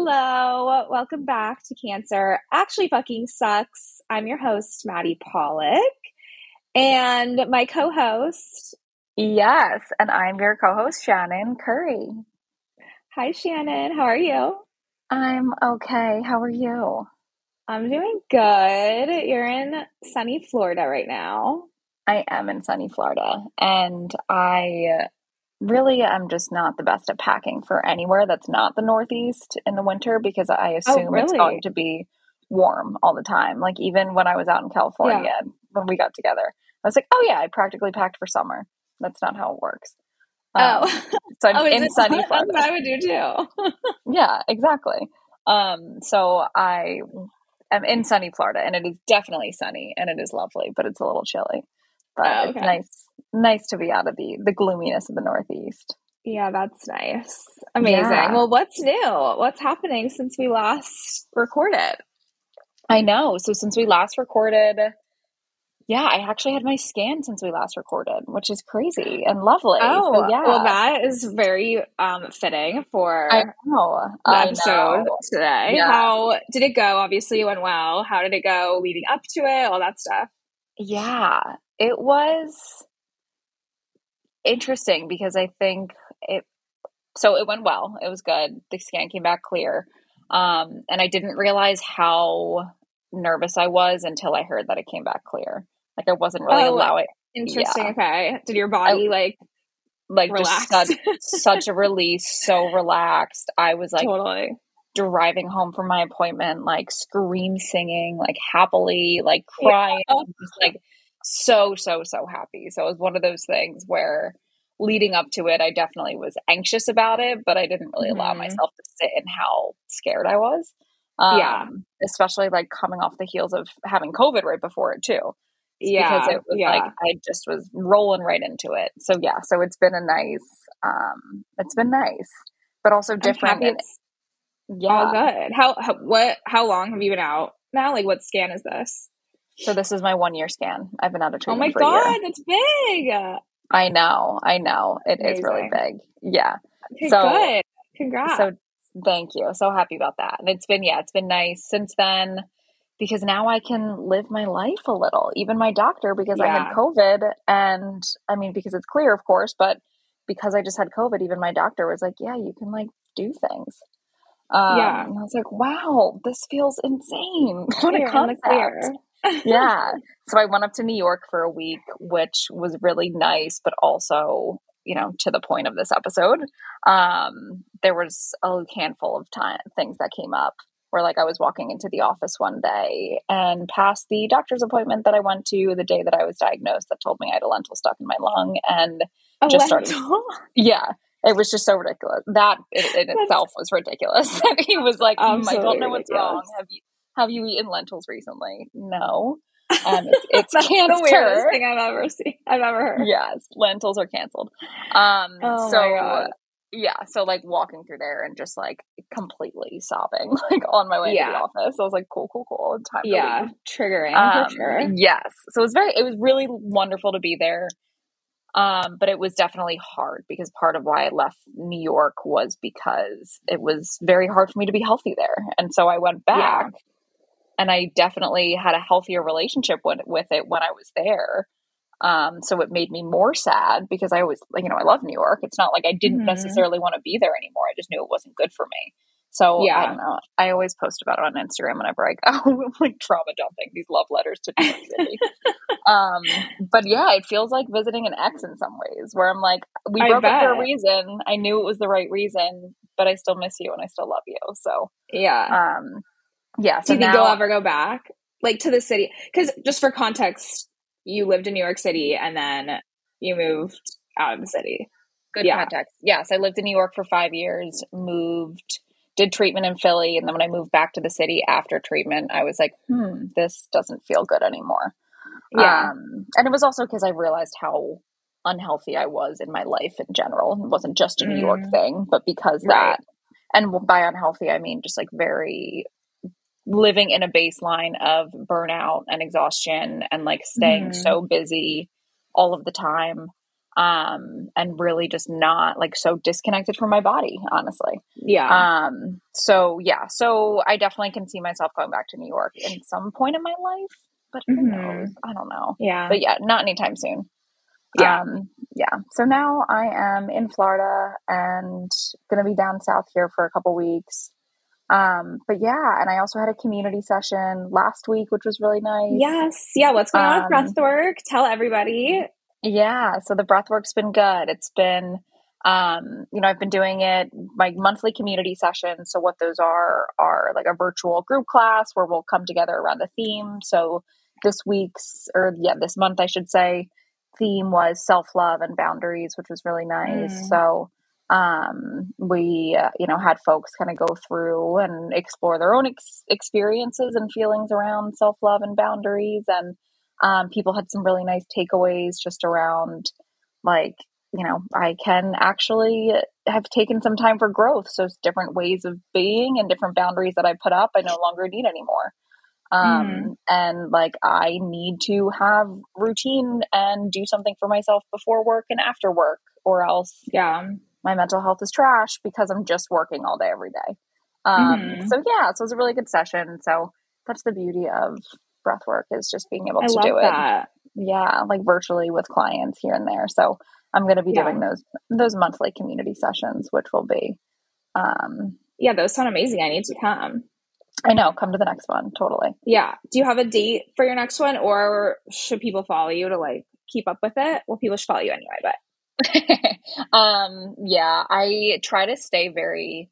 Hello, welcome back to Cancer Actually Fucking Sucks. I'm your host, Maddie Pollock, and my co host. Yes, and I'm your co host, Shannon Curry. Hi, Shannon. How are you? I'm okay. How are you? I'm doing good. You're in sunny Florida right now. I am in sunny Florida, and I really I'm just not the best at packing for anywhere that's not the Northeast in the winter because I Oh, assume it's going to be warm all the time. Like, even when I was out in California when we got together, I was like, oh, yeah, I practically packed for summer. That's not how it works. Um, Oh, so I'm oh, in sunny That's Florida. what I would do too. Yeah, exactly. Um, so I am in sunny Florida, and it is definitely sunny, and it is lovely, but it's a little chilly. But Oh, it's nice, nice to be out of the the gloominess of the Northeast. Yeah, that's nice. Amazing. Yeah. Well, what's new? What's happening since we last recorded? I know. So since we last recorded, yeah, I actually had my scan since we last recorded, which is crazy and lovely. Oh, so yeah, well, that is very um, fitting for I know. the I episode know. today. Yeah. How did it go? Obviously, it went well. How did it go leading up to it? All that stuff. Yeah, it was interesting because I think it so it went well. It was good. The scan came back clear. Um, and I didn't realize how nervous I was until I heard that it came back clear. Like I wasn't really Oh, allowing Interesting. Yeah. Okay. Did your body like like relax? just such, such a release, so relaxed. I was like totally. driving home from my appointment, like scream singing, like happily, like Yeah. crying, just like so, so, so happy. So it was one of those things where leading up to it, I definitely was anxious about it, but I didn't really allow Mhm. myself to sit in how scared I was. Um, Yeah. Especially like coming off the heels of having COVID right before it too. Yeah. Because it was yeah. like I just was rolling right into it. So yeah, so it's been a nice um it's been nice. But also different and yeah. all good. How, how what? How long have you been out now? Like, what scan is this? So this is my one year scan. I've been out of treatment. Oh my for a god, year. that's big. I know, I know. It is really big. Yeah. Okay, So- good. Congrats. So thank you. So happy about that. And it's been yeah, it's been nice since then because now I can live my life a little. Even my doctor because I had COVID and I mean because it's clear of course, but because I just had COVID, even my doctor was like, "Yeah, you can like do things." Um, Yeah. and I was like, "Wow, this feels insane! What a concept!" Yeah. So I went up to New York for a week, which was really nice, but also, you know, to the point of this episode, um, there was a handful of time things that came up where like I was walking into the office one day and past the doctor's appointment that I went to the day that I was diagnosed that told me I had a lentil stuck in my lung and A Just started- yeah, it was just so ridiculous. That in, in itself was ridiculous. he was like, mm, I don't know what's ridiculous. wrong. Have you have you eaten lentils recently? No. Um, it's, it's That's cancer. the weirdest thing I've ever seen. I've ever heard. Yes, lentils are canceled. Um, Oh so my God. yeah, so like walking through there and just like completely sobbing, like on my way to the office. I was like, cool, cool, cool. Time Yeah, triggering Um, for sure. Yes. So it was very, it was really wonderful to be there. Um, but it was definitely hard because part of why I left New York was because it was very hard for me to be healthy there. And so I went back and I definitely had a healthier relationship with, with it when I was there. Um, so it made me more sad because I always, you know, I love New York. It's not like I didn't Mhm. necessarily want to be there anymore. I just knew it wasn't good for me. So Yeah. I don't know. I always post about it on Instagram whenever I go. Like trauma dumping these love letters to New York City. um, but yeah, it feels like visiting an ex in some ways, where I'm like, we broke up for a reason. I knew it was the right reason, but I still miss you and I still love you. So, Yeah. um, yeah. Do So you think now, you'll ever go back, like to the city? Because just for context, you lived in New York City and then you moved out of the city. good yeah. context. Yes, I lived in New York for five years, moved, did treatment in Philly, and then when I moved back to the city after treatment, I was like, hmm, this doesn't feel good anymore. Yeah. Um, and it was also because I realized how unhealthy I was in my life in general. It wasn't just a New York Mm. thing, but because Right. that, and by unhealthy, I mean just like very living in a baseline of burnout and exhaustion and like staying Mhm. so busy all of the time. um, and really just not like so disconnected from my body, honestly. Yeah. Um, so yeah, so I definitely can see myself going back to New York in some point in my life, but who Mhm. knows? I don't know. yeah. But yeah, not anytime soon. Yeah. Um, yeah. So now I am in Florida and gonna be down south here for a couple weeks. Um, but yeah, and I also had a community session last week, which was really nice. yes. Yeah. What's going on with Um, breathwork? Tell everybody. Yeah, so the breath work's been good. It's been um, you know, I've been doing it my monthly community sessions. So what those are are like a virtual group class where we'll come together around a theme. So this week's or yeah, this month I should say, theme was self-love and boundaries, which was really nice. Mm. So um we uh, you know had folks kind of go through and explore their own ex- experiences and feelings around self-love and boundaries and um, people had some really nice takeaways just around like you know i can actually have taken some time for growth so it's different ways of being and different boundaries that i put up i no longer need anymore um, Mhm. and like i need to have routine and do something for myself before work and after work or else Yeah. My mental health is trash because i'm just working all day every day um, Mhm. so yeah so it was a really good session so that's the beauty of breath work is just being able I to do it yeah like virtually with clients here and there so i'm going to be Yeah. doing those those monthly community sessions which will be um Yeah. Those sound amazing. I need to come. i know come to the next one totally Yeah. Do you have a date for your next one or should people follow you to like keep up with it? Well, people should follow you anyway, but um yeah i try to stay very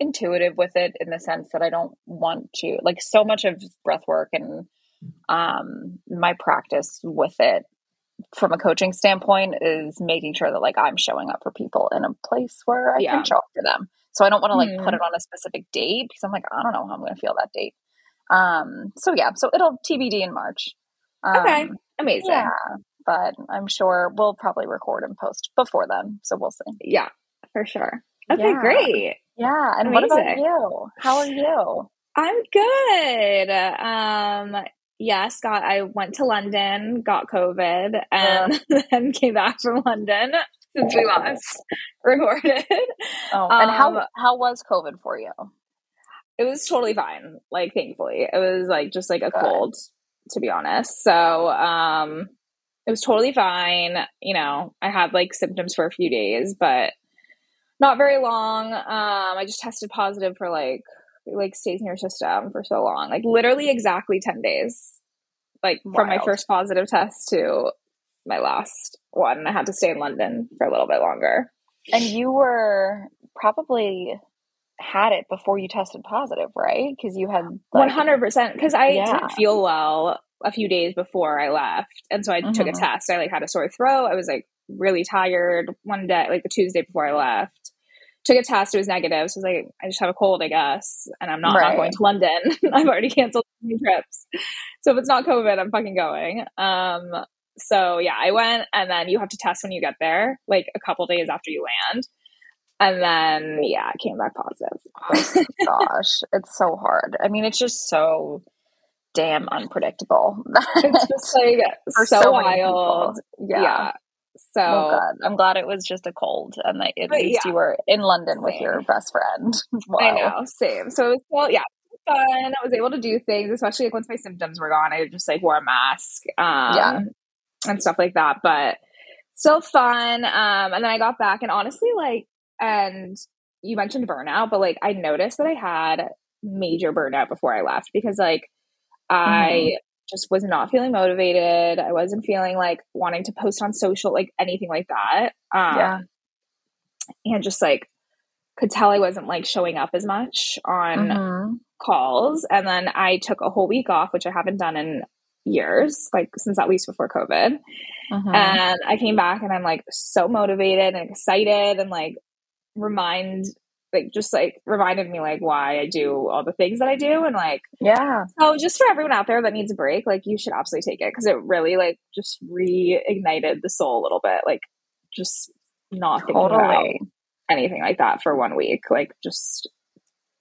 intuitive with it in the sense that i don't want to like so much of breath work and um my practice with it from a coaching standpoint is making sure that like i'm showing up for people in a place where i Yeah. can show up for them so i don't want to like Hmm. put it on a specific date because i'm like i don't know how i'm going to feel that date um so yeah so it'll tbd in march um, okay. Amazing. yeah but i'm sure we'll probably record and post before then so we'll see Yeah, for sure. Okay, Yeah. great. yeah and what about you how are you I'm good. Um, yes, got I went to London, got COVID, and then came back from London since we last recorded. oh and how Um, how was covid for you It was totally fine. Like, thankfully, it was like just like a Good. cold, to be honest. So, um, it was totally fine. You know, I had like symptoms for a few days, but not very long. Um, I just tested positive for like like stays in your system for so long, like literally exactly ten days, like from my first positive test to my last one. I had to stay in London for a little bit longer. And you were probably had it before you tested positive, right? Because you had hundred percent, because I Yeah. didn't feel well a few days before I left, and so I took a Mhm. test. I like had a sore throat. I was like really tired one day, like the Tuesday before I left. Took a test. It was negative. So I was like, I just have a cold, I guess, and I'm not, Right. not going to London. I've already canceled trips. So if it's not COVID, I'm fucking going. Um. So yeah, I went, and then you have to test when you get there, like a couple days after you land. And then yeah, I came back positive. gosh, it's so hard. I mean, it's just so damn unpredictable. It's just like so, so wild. Yeah. Yeah. So good. I'm glad it was just a cold, and that at But least yeah. you were in London with your best friend. wow. I know, same. So it was well, yeah, fun. I was able to do things, especially like once my symptoms were gone. I just like wore a mask, um, Yeah. and stuff like that. But still fun. Um, and then I got back, and honestly, like, and you mentioned burnout, but like I noticed that I had major burnout before I left because like I just was not feeling motivated. I wasn't feeling like wanting to post on social, like anything like that. Um, Yeah. and just like could tell I wasn't like showing up as much on Mhm. calls. And then I took a whole week off, which I haven't done in years, like since at least before COVID. Mhm. And I came back and I'm like so motivated and excited and like remind like just like reminded me like why I do all the things that I do and like yeah. oh just for everyone out there that needs a break like you should absolutely take it because it really like just reignited the soul a little bit like just not thinking about anything like that for one week like just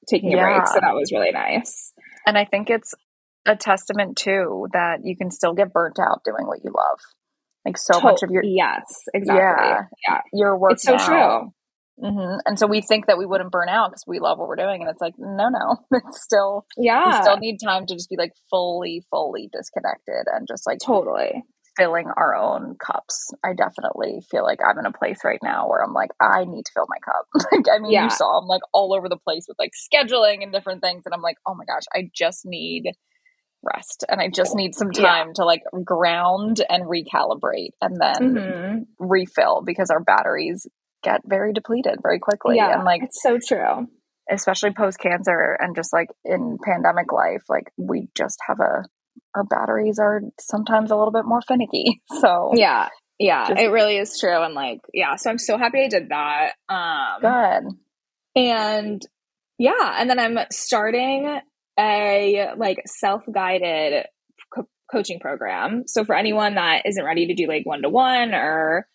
taking a Yeah. break so that was really nice And I think it's a testament too that you can still get burnt out doing what you love. like so to- much of your yes exactly yeah, yeah. your work it's so now. true Mm-hmm. And so we think that we wouldn't burn out because we love what we're doing, and it's like, no, no, it's still, yeah, we still need time to just be like fully, fully disconnected and just like totally filling our own cups. I definitely feel like I'm in a place right now where I'm like, I need to fill my cup. like, I mean, yeah. you saw I'm like all over the place with like scheduling and different things, and I'm like, oh my gosh, I just need rest and I just need some time yeah. to like ground and recalibrate and then mm-hmm. refill because our batteries get very depleted very quickly. Yeah, and like it's so true. Especially post cancer and just like in pandemic life, like we just have a our batteries are sometimes a little bit more finicky. So yeah, yeah, just, it really is true. And like, yeah, so I'm so happy I did that. Um, good. And yeah, and then I'm starting a like self guided co- coaching program. So for anyone that isn't ready to do like one to one or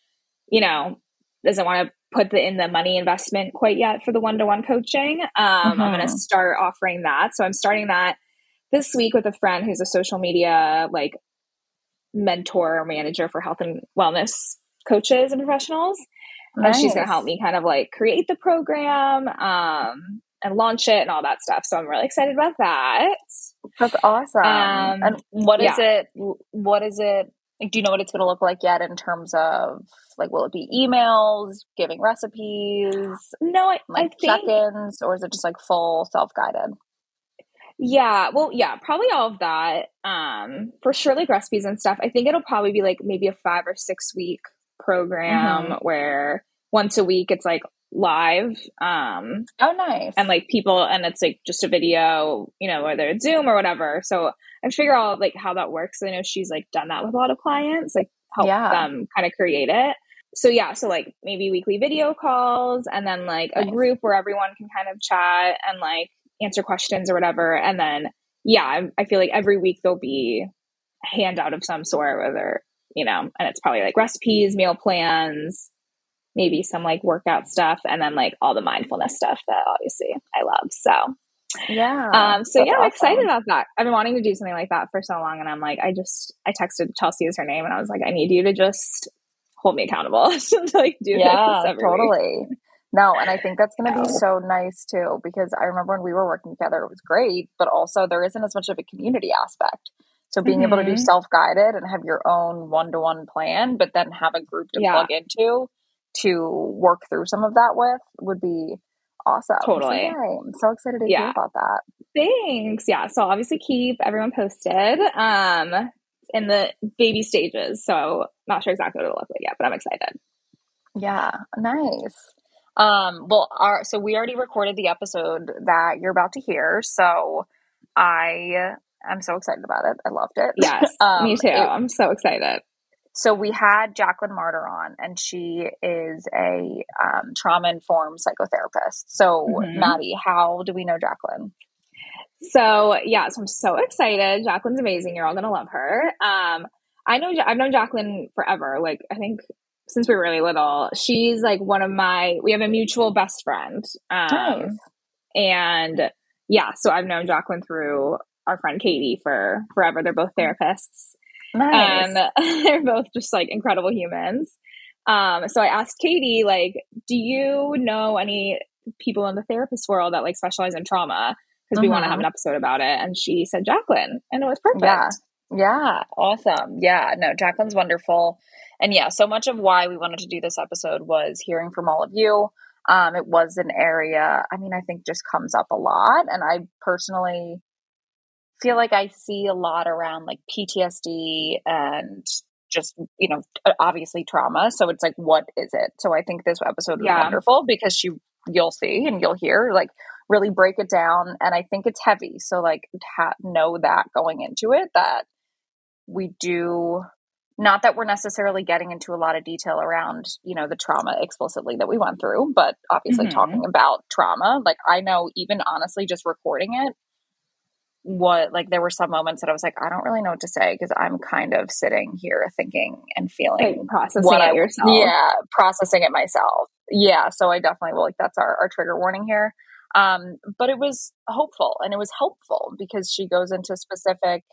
you know doesn't want to put the, in the money investment quite yet for the one-to-one coaching. Um, mm-hmm. I'm going to start offering that. So I'm starting that this week with a friend who's a social media like mentor manager for health and wellness coaches and professionals. Nice. And she's going to help me kind of like create the program um, and launch it and all that stuff. So I'm really excited about that. That's awesome. Um, and what is yeah. it? What is it like, do you know what it's going to look like yet in terms of like, will it be emails, giving recipes? No, I, like I check-ins, or is it just like full self-guided? Yeah, well, yeah, probably all of that. Um, for sure, like recipes and stuff. I think it'll probably be like maybe a five or six week program mm-hmm. where once a week it's like live. Um, oh, nice. And like people, and it's like just a video, you know, whether it's Zoom or whatever. So I'm figure out like how that works. I know she's like done that with a lot of clients, like help yeah. them kind of create it. So yeah, so like maybe weekly video calls and then like nice. a group where everyone can kind of chat and like answer questions or whatever. And then yeah, I, I feel like every week there'll be a handout of some sort, whether you know, and it's probably like recipes, meal plans, maybe some like workout stuff and then like all the mindfulness stuff that obviously I love. So yeah. Um so yeah, I'm excited about that. I've been wanting to do something like that for so long and I'm like I just I texted Chelsea as her name and I was like I need you to just hold me accountable to like do yeah, totally. Week. No, and I think that's going to be so nice too because I remember when we were working together it was great, but also there isn't as much of a community aspect. So being mm-hmm. able to do mm-hmm. self-guided and have your own one-to-one plan but then have a group to yeah. plug into to work through some of that with would be awesome. Totally. So, yeah, I'm so excited to yeah. hear about that. Thanks. Yeah. So obviously keep everyone posted. Um in the baby stages. So not sure exactly what it'll look like yet, but I'm excited. Yeah. Nice. Um, well our so we already recorded the episode that you're about to hear. So I am so excited about it. I loved it. Yes. um, me too. It, I'm so excited. So we had Jacqueline Martyr on, and she is a um, trauma informed psychotherapist. So, mm-hmm. Maddie, how do we know Jacqueline? So yeah, so I'm so excited. Jacqueline's amazing. You're all gonna love her. Um, I know I've known Jacqueline forever. Like I think since we were really little. She's like one of my. We have a mutual best friend. Um, nice. And yeah, so I've known Jacqueline through our friend Katie for forever. They're both therapists. Nice. And they're both just like incredible humans. Um, so I asked Katie, like, do you know any people in the therapist world that like specialize in trauma? Because mm-hmm. we want to have an episode about it. And she said Jacqueline, and it was perfect. Yeah. Yeah. Awesome. Yeah. No, Jacqueline's wonderful. And yeah, so much of why we wanted to do this episode was hearing from all of you. Um, it was an area, I mean, I think just comes up a lot. And I personally feel like I see a lot around like PTSD and just, you know, obviously trauma. So it's like, what is it? So I think this episode was yeah. wonderful because she, you'll see and you'll hear like really break it down. And I think it's heavy. So like, ha- know that going into it that we do not that we're necessarily getting into a lot of detail around you know the trauma explicitly that we went through but obviously mm-hmm. talking about trauma like i know even honestly just recording it what like there were some moments that I was like, I don't really know what to say because I'm kind of sitting here thinking and feeling like processing what it I, yourself. Yeah, processing it myself. Yeah, so I definitely will like that's our, our trigger warning here. Um, but it was hopeful and it was helpful because she goes into specific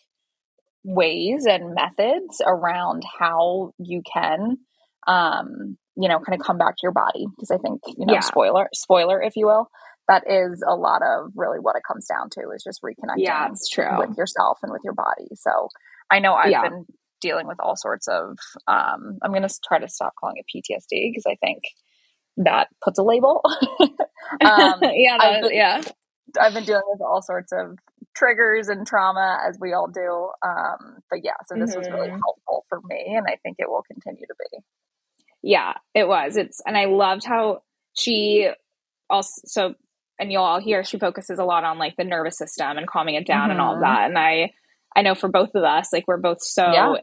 ways and methods around how you can um you know kind of come back to your body because i think you know Yeah. spoiler spoiler if you will that is a lot of really what it comes down to is just reconnecting Yeah, it's true. with yourself and with your body so i know i've Yeah. been dealing with all sorts of um i'm going to try to stop calling it ptsd because i think that puts a label um yeah, I've been- yeah. I've been dealing with all sorts of triggers and trauma as we all do. Um, but yeah, so this was really Mhm. helpful for me, and I think it will continue to be. Yeah, it was. It's and I loved how she also so and you'll all hear she focuses a lot on like the nervous system and calming it down and all Mhm. that. And I I know for both of us, like we're both so Yeah.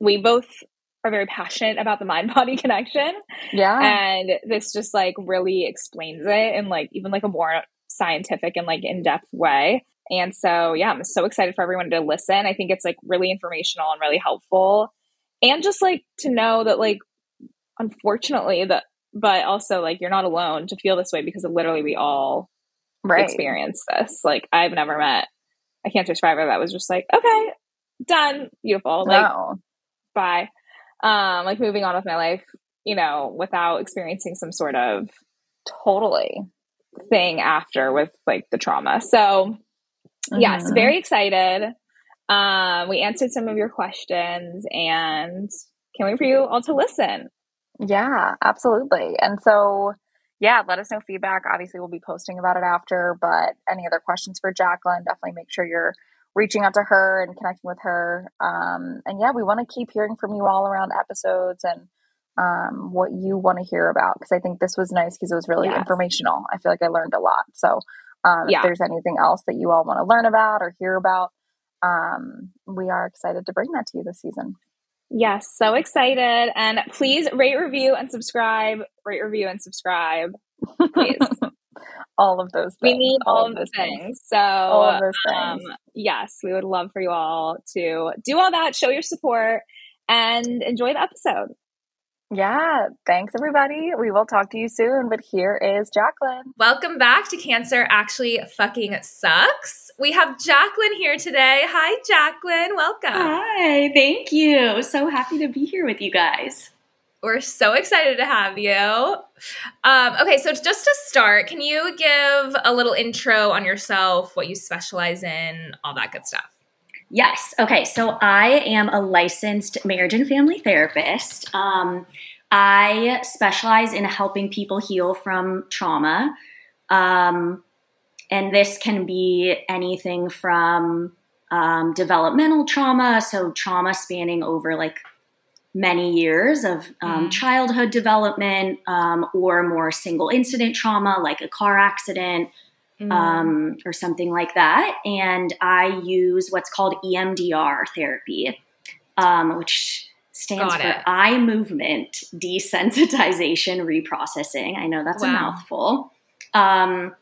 we both are very passionate about the mind body connection. Yeah, And this just like really explains it in like even like a more scientific and like in-depth way. And so yeah, I'm so excited for everyone to listen. I think it's like really informational and really helpful. And just like to know that like unfortunately that but also like you're not alone to feel this way because literally we all right. experience this. Like I've never met a cancer survivor that was just like, okay, done, beautiful. Like no, bye. Um, like moving on with my life, you know, without experiencing some sort of totally. thing after with like the trauma. So yes, Mhm. very excited. Um, we answered some of your questions and can't wait for you all to listen. Yeah, absolutely. And so, yeah, let us know feedback. Obviously, we'll be posting about it after, but any other questions for Jacqueline, definitely make sure you're reaching out to her and connecting with her. Um, and yeah, we want to keep hearing from you all around episodes and um, what you want to hear about because I think this was nice because it was really Yes. informational. I feel like I learned a lot. So, um, Yeah. if there's anything else that you all want to learn about or hear about, um, we are excited to bring that to you this season. Yes, so excited. And please rate, review, and subscribe. Rate, review, and subscribe. Please. all of those things. we need all, of those things. So All of those um, yes, we would love for you all to do all that, show your support, and enjoy the episode. Yeah. Thanks, everybody. We will talk to you soon. But here is Jacqueline. Welcome back to Cancer Actually Fucking Sucks. We have Jacqueline here today. Hi, Jacqueline. Welcome. Hi, thank you. So happy to be here with you guys. We're so excited to have you. Um, okay, so just to start, can you give a little intro on yourself, what you specialize in, all that good stuff? Yes. Okay. So I am a licensed marriage and family therapist. Um, I specialize in helping people heal from trauma. Um, and this can be anything from um, developmental trauma, so trauma spanning over like many years of um, Mhm. childhood development, um, or more single incident trauma, like a car accident, Mm. um, or something like that. And I use what's called EMDR therapy, um, which stands for eye movement desensitization reprocessing. I know that's a mouthful. Um,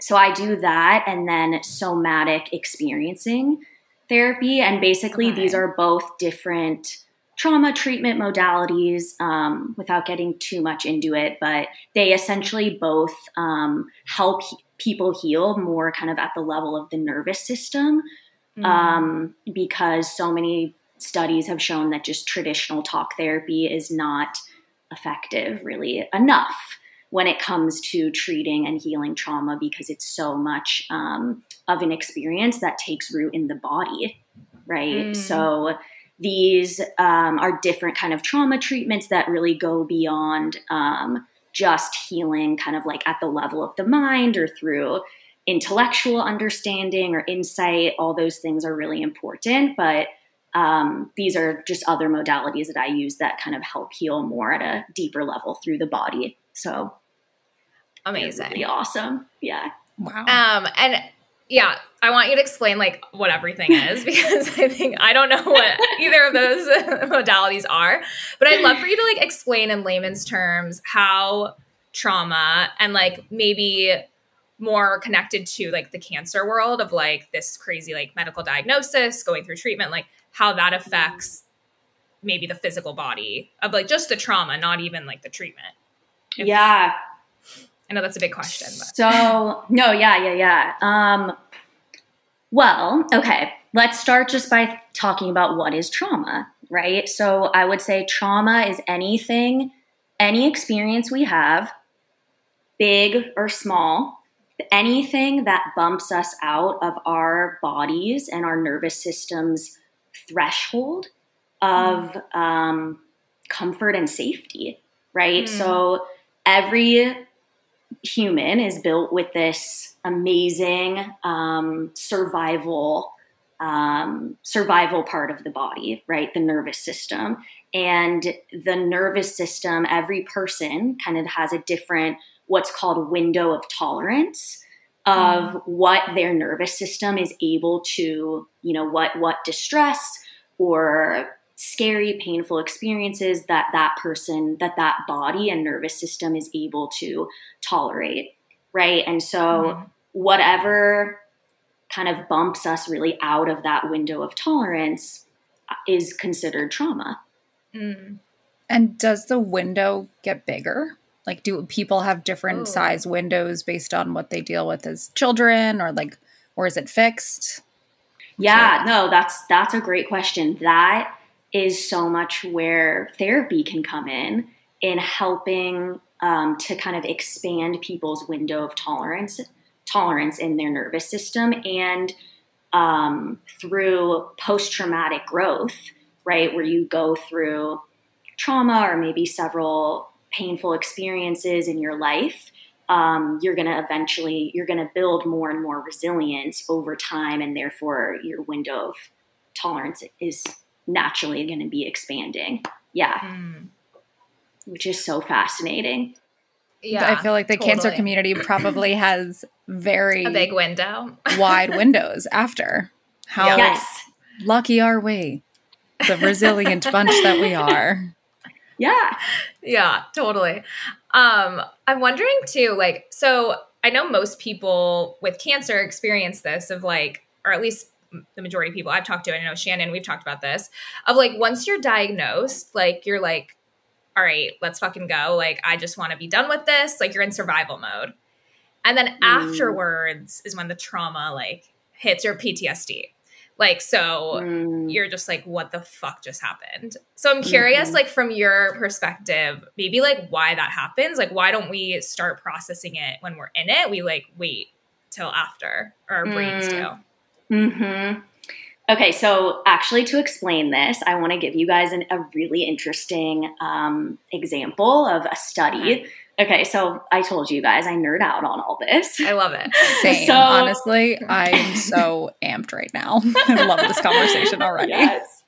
so I do that and then somatic experiencing therapy. And basically, Okay. these are both different trauma treatment modalities um, without getting too much into it, but they essentially both um, help he- people heal more kind of at the level of the nervous system Mm. um, because so many studies have shown that just traditional talk therapy is not effective really enough when it comes to treating and healing trauma because it's so much um, of an experience that takes root in the body right Mm. so these um, are different kind of trauma treatments that really go beyond um, just healing kind of like at the level of the mind or through intellectual understanding or insight all those things are really important but um, these are just other modalities that i use that kind of help heal more at a deeper level through the body so Amazing. really awesome yeah Wow. Um, and yeah, I want you to explain like what everything is because I think I don't know what either of those modalities are. But I'd love for you to like explain in layman's terms how trauma and like maybe more connected to like the cancer world of like this crazy like medical diagnosis, going through treatment, like how that affects maybe the physical body of like just the trauma, not even like the treatment. If- yeah I know that's a big question, but So no, yeah, yeah, yeah. Um, well, okay. let's start just by talking about what is trauma, right? So I would say trauma is anything, any experience we have, big or small, anything that bumps us out of our bodies and our nervous system's threshold of um, comfort and safety, right? Mm. So every human is built with this amazing um, survival um, survival part of the body, right? The nervous system. And the nervous system, every person kind of has a different, what's called window of tolerance of mm. what their nervous system is able to, you know, what, what distress or scary, painful experiences that that person, that that body and nervous system is able to tolerate, right? And so, mm-hmm. Whatever kind of bumps us really out of that window of tolerance is considered trauma. Mm. And does the window get bigger? Like, do people have different oh. size windows based on what they deal with as children, or like, or is it fixed? Yeah, no, that's that's a great question. That is so much where therapy can come in in helping um, to kind of expand people's window of tolerance tolerance in their nervous system and um, through post-traumatic growth right where you go through trauma or maybe several painful experiences in your life um, you're going to eventually you're going to build more and more resilience over time and therefore your window of tolerance is naturally going to be expanding. Yeah. Mm. Which is so fascinating. Yeah. I feel like the totally. cancer community probably has very a big window. wide windows after. How yes. lucky are we? The resilient bunch that we are. Yeah. Yeah, totally. Um, I'm wondering too, like, so I know most people with cancer experience this of like, or at least the majority of people I've talked to, I know Shannon, we've talked about this, of like once you're diagnosed, like you're like, all right, let's fucking go. Like, I just want to be done with this. Like, you're in survival mode. And then mm. afterwards is when the trauma like hits your PTSD. Like, so mm. you're just like, what the fuck just happened? So I'm curious, mm-hmm. like, from your perspective, maybe like why that happens. Like, why don't we start processing it when we're in it? We like wait till after, or our brains do. Mm-hmm. Okay, so actually, to explain this, I want to give you guys an, a really interesting um, example of a study. Okay, so I told you guys I nerd out on all this. I love it. Same. So, Honestly, I'm so amped right now. I love this conversation already. Yes.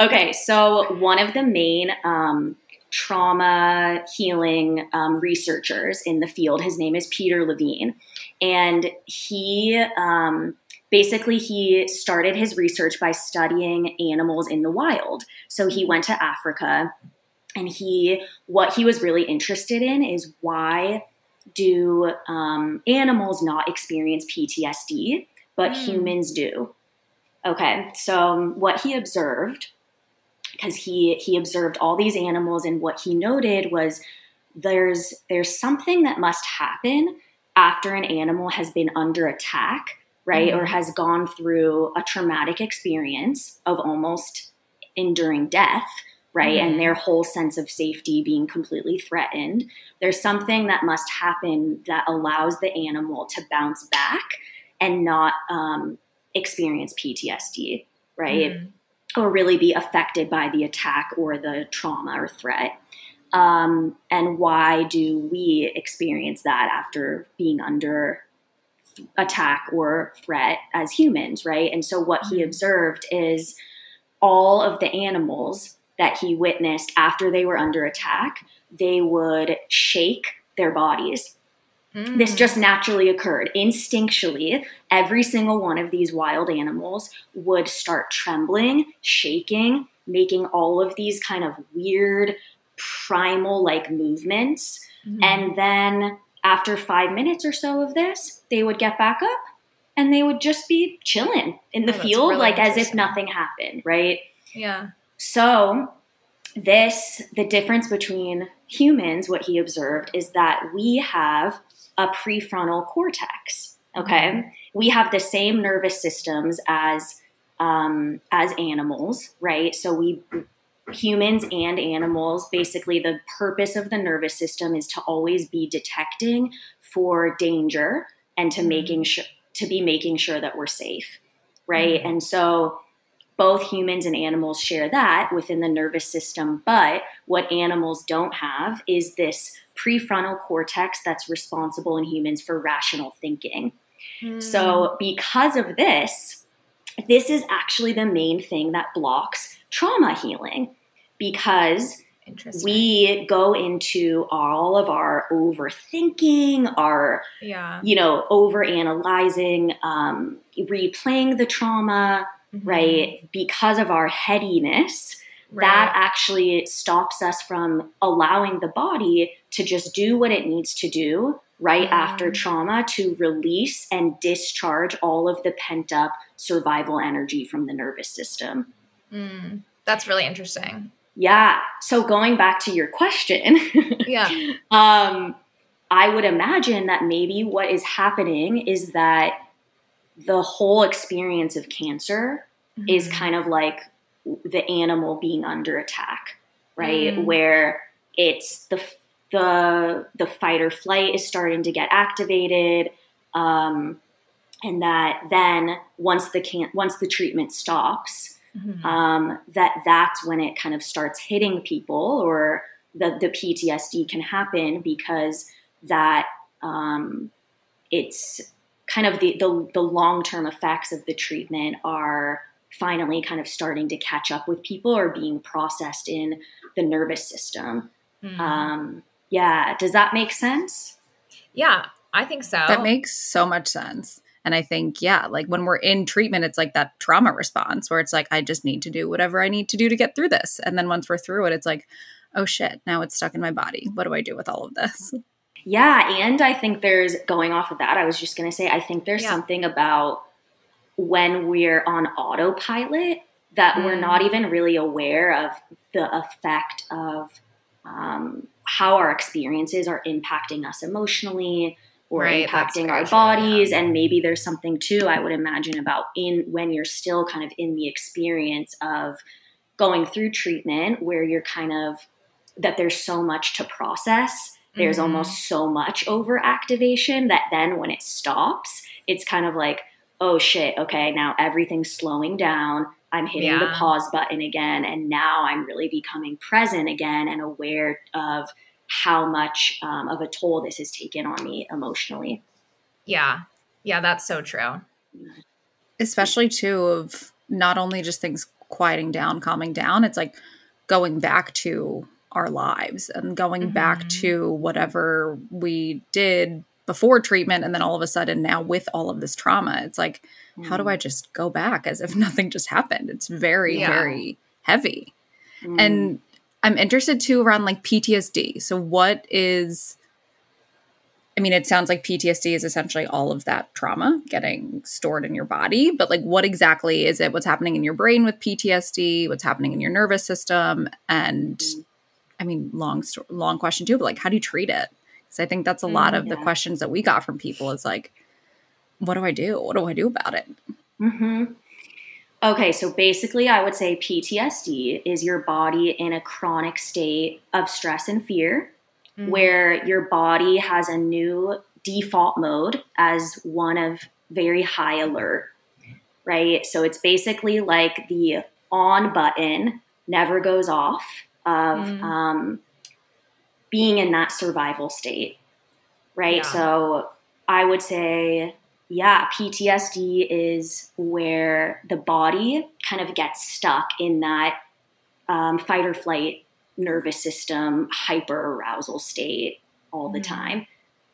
okay, so one of the main um, trauma healing um, researchers in the field, his name is Peter Levine, and he um, basically he started his research by studying animals in the wild. So he went to Africa and he what he was really interested in is why do um, animals not experience PTSD, but mm. humans do. Okay, so um, what he observed, because he he observed all these animals, and what he noted was there's there's something that must happen after an animal has been under attack right, mm-hmm. or has gone through a traumatic experience of almost enduring death, right, mm-hmm. and their whole sense of safety being completely threatened, there's something that must happen that allows the animal to bounce back and not um, experience PTSD, right? Mm-hmm. Or really be affected by the attack or the trauma or threat. Um, and why do we experience that after being under attack or threat as humans, right? And so what he mm-hmm. observed is all of the animals that he witnessed after they were under attack, they would shake their bodies. Mm. This just naturally occurred. Instinctually, every single one of these wild animals would start trembling, shaking, making all of these kind of weird, primal like movements. Mm. And then after five minutes or so of this, they would get back up and they would just be chilling in the oh, field, really like as if nothing happened, right? Yeah. So, this, the difference between humans, what he observed is that we have a prefrontal cortex, okay? Mm-hmm. we have the same nervous systems as um, as animals, right? So we humans and animals basically the purpose of the nervous system is to always be detecting for danger and to making sure to be making sure that we're safe right mm-hmm. and so both humans and animals share that within the nervous system but what animals don't have is this prefrontal cortex that's responsible in humans for rational thinking mm. so because of this this is actually the main thing that blocks trauma healing because we go into all of our overthinking, our, yeah. you know, over analyzing, um, replaying the trauma, mm-hmm. right? Because of our headiness, right. that actually stops us from allowing the body to just do what it needs to do right mm. after trauma to release and discharge all of the pent up survival energy from the nervous system. Mm. That's really interesting. Yeah. So going back to your question, yeah. um, I would imagine that maybe what is happening is that the whole experience of cancer mm-hmm. is kind of like the animal being under attack, right? Mm. Where it's the the the fight or flight is starting to get activated, um, and that then once the can once the treatment stops, mm-hmm. um, that that's when it kind of starts hitting people or the, the PTSD can happen because that um, it's kind of the, the, the long-term effects of the treatment are finally kind of starting to catch up with people or being processed in the nervous system. Mm. Um, yeah, does that make sense? Yeah, I think so. That makes so much sense. And I think, yeah, like when we're in treatment, it's like that trauma response where it's like, I just need to do whatever I need to do to get through this. And then once we're through it, it's like, oh shit, now it's stuck in my body. What do I do with all of this? Yeah. And I think there's going off of that, I was just going to say, I think there's yeah. something about when we're on autopilot that mm. we're not mm. even really aware of the effect of um, how our experiences are impacting us emotionally or right, impacting our bodies yeah. and maybe there's something too i would imagine about in when you're still kind of in the experience of going through treatment where you're kind of that there's so much to process there's mm-hmm. almost so much over activation that then when it stops it's kind of like oh shit okay now everything's slowing down i'm hitting yeah. the pause button again and now i'm really becoming present again and aware of how much um, of a toll this has taken on me emotionally. Yeah. Yeah, that's so true. Especially too of not only just things quieting down, calming down, it's like going back to our lives and going mm-hmm. back to whatever we did before treatment and then all of a sudden now with all of this trauma it's like mm. how do i just go back as if nothing just happened it's very yeah. very heavy mm. and I'm interested too around like PTSD. So, what is, I mean, it sounds like PTSD is essentially all of that trauma getting stored in your body, but like what exactly is it? What's happening in your brain with PTSD? What's happening in your nervous system? And I mean, long, long question too, but like, how do you treat it? Because I think that's a lot mm, of yeah. the questions that we got from people is like, what do I do? What do I do about it? Mm-hmm. Okay, so basically, I would say PTSD is your body in a chronic state of stress and fear, mm-hmm. where your body has a new default mode as one of very high alert, right? So it's basically like the on button never goes off of mm-hmm. um, being in that survival state, right? Yeah. So I would say yeah, PTSD is where the body kind of gets stuck in that um, fight or flight nervous system hyper arousal state all the mm-hmm. time,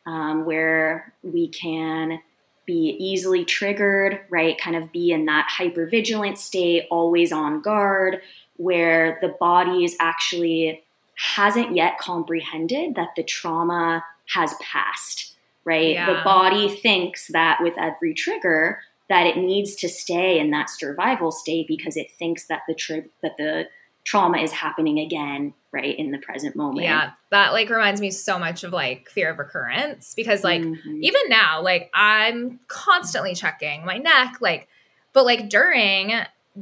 um, where we can be easily triggered, right? Kind of be in that hyper vigilant state, always on guard, where the body is actually hasn't yet comprehended that the trauma has passed right? Yeah. The body thinks that with every trigger that it needs to stay in that survival state because it thinks that the tri- that the trauma is happening again right in the present moment Yeah, that like reminds me so much of like fear of recurrence because like Mhm. even now like I'm constantly checking my neck like but like during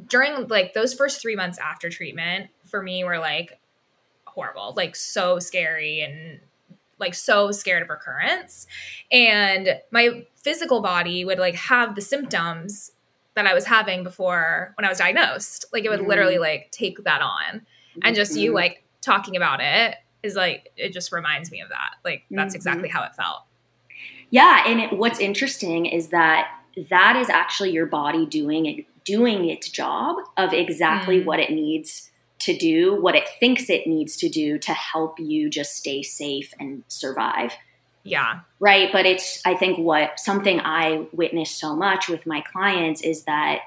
during like those first 3 months after treatment for me were like horrible, like so scary and like so scared of recurrence and my physical body would like have the symptoms that I was having before when I was diagnosed. Like it would Mhm. literally like take that on and just you Mhm. like talking about it is like it just reminds me of that like that's Mhm. exactly how it felt Yeah, and it, what's interesting is that that is actually your body doing it, doing its job of exactly Mm. what it needs to do, what it thinks it needs to do to help you just stay safe and survive. yeah Right, but it's I think what something I witness so much with my clients is that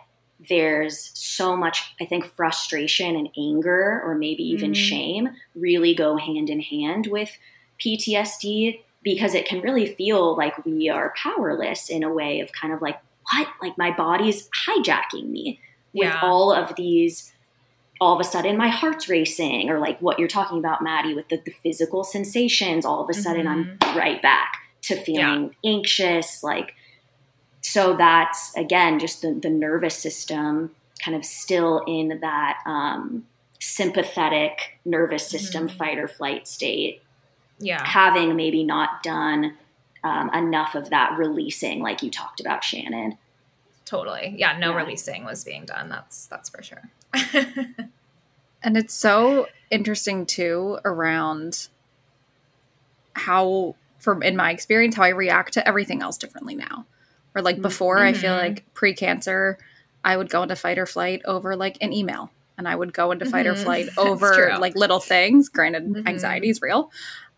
there's so much I think frustration and anger or maybe even Mhm. shame really go hand in hand with PTSD because it can really feel like we are powerless in a way of kind of like what like my body's hijacking me with Yeah. all of these all of a sudden my heart's racing or like what you're talking about maddie with the, the physical sensations all of a sudden i'm right back to feeling anxious like so that's again just the, the nervous system kind of still in that um, sympathetic nervous system Mhm. fight or flight state. Yeah. Having maybe not done um, enough of that releasing like you talked about shannon. Totally. Yeah no Yeah. releasing was being done that's that's for sure And it's so interesting too around how, from in my experience, how I react to everything else differently now. Or like before, I feel Mhm. like pre cancer, I would go into fight or flight over like an email. And I would go into fight or Mhm. flight over like little things. Granted, Mhm. anxiety is real.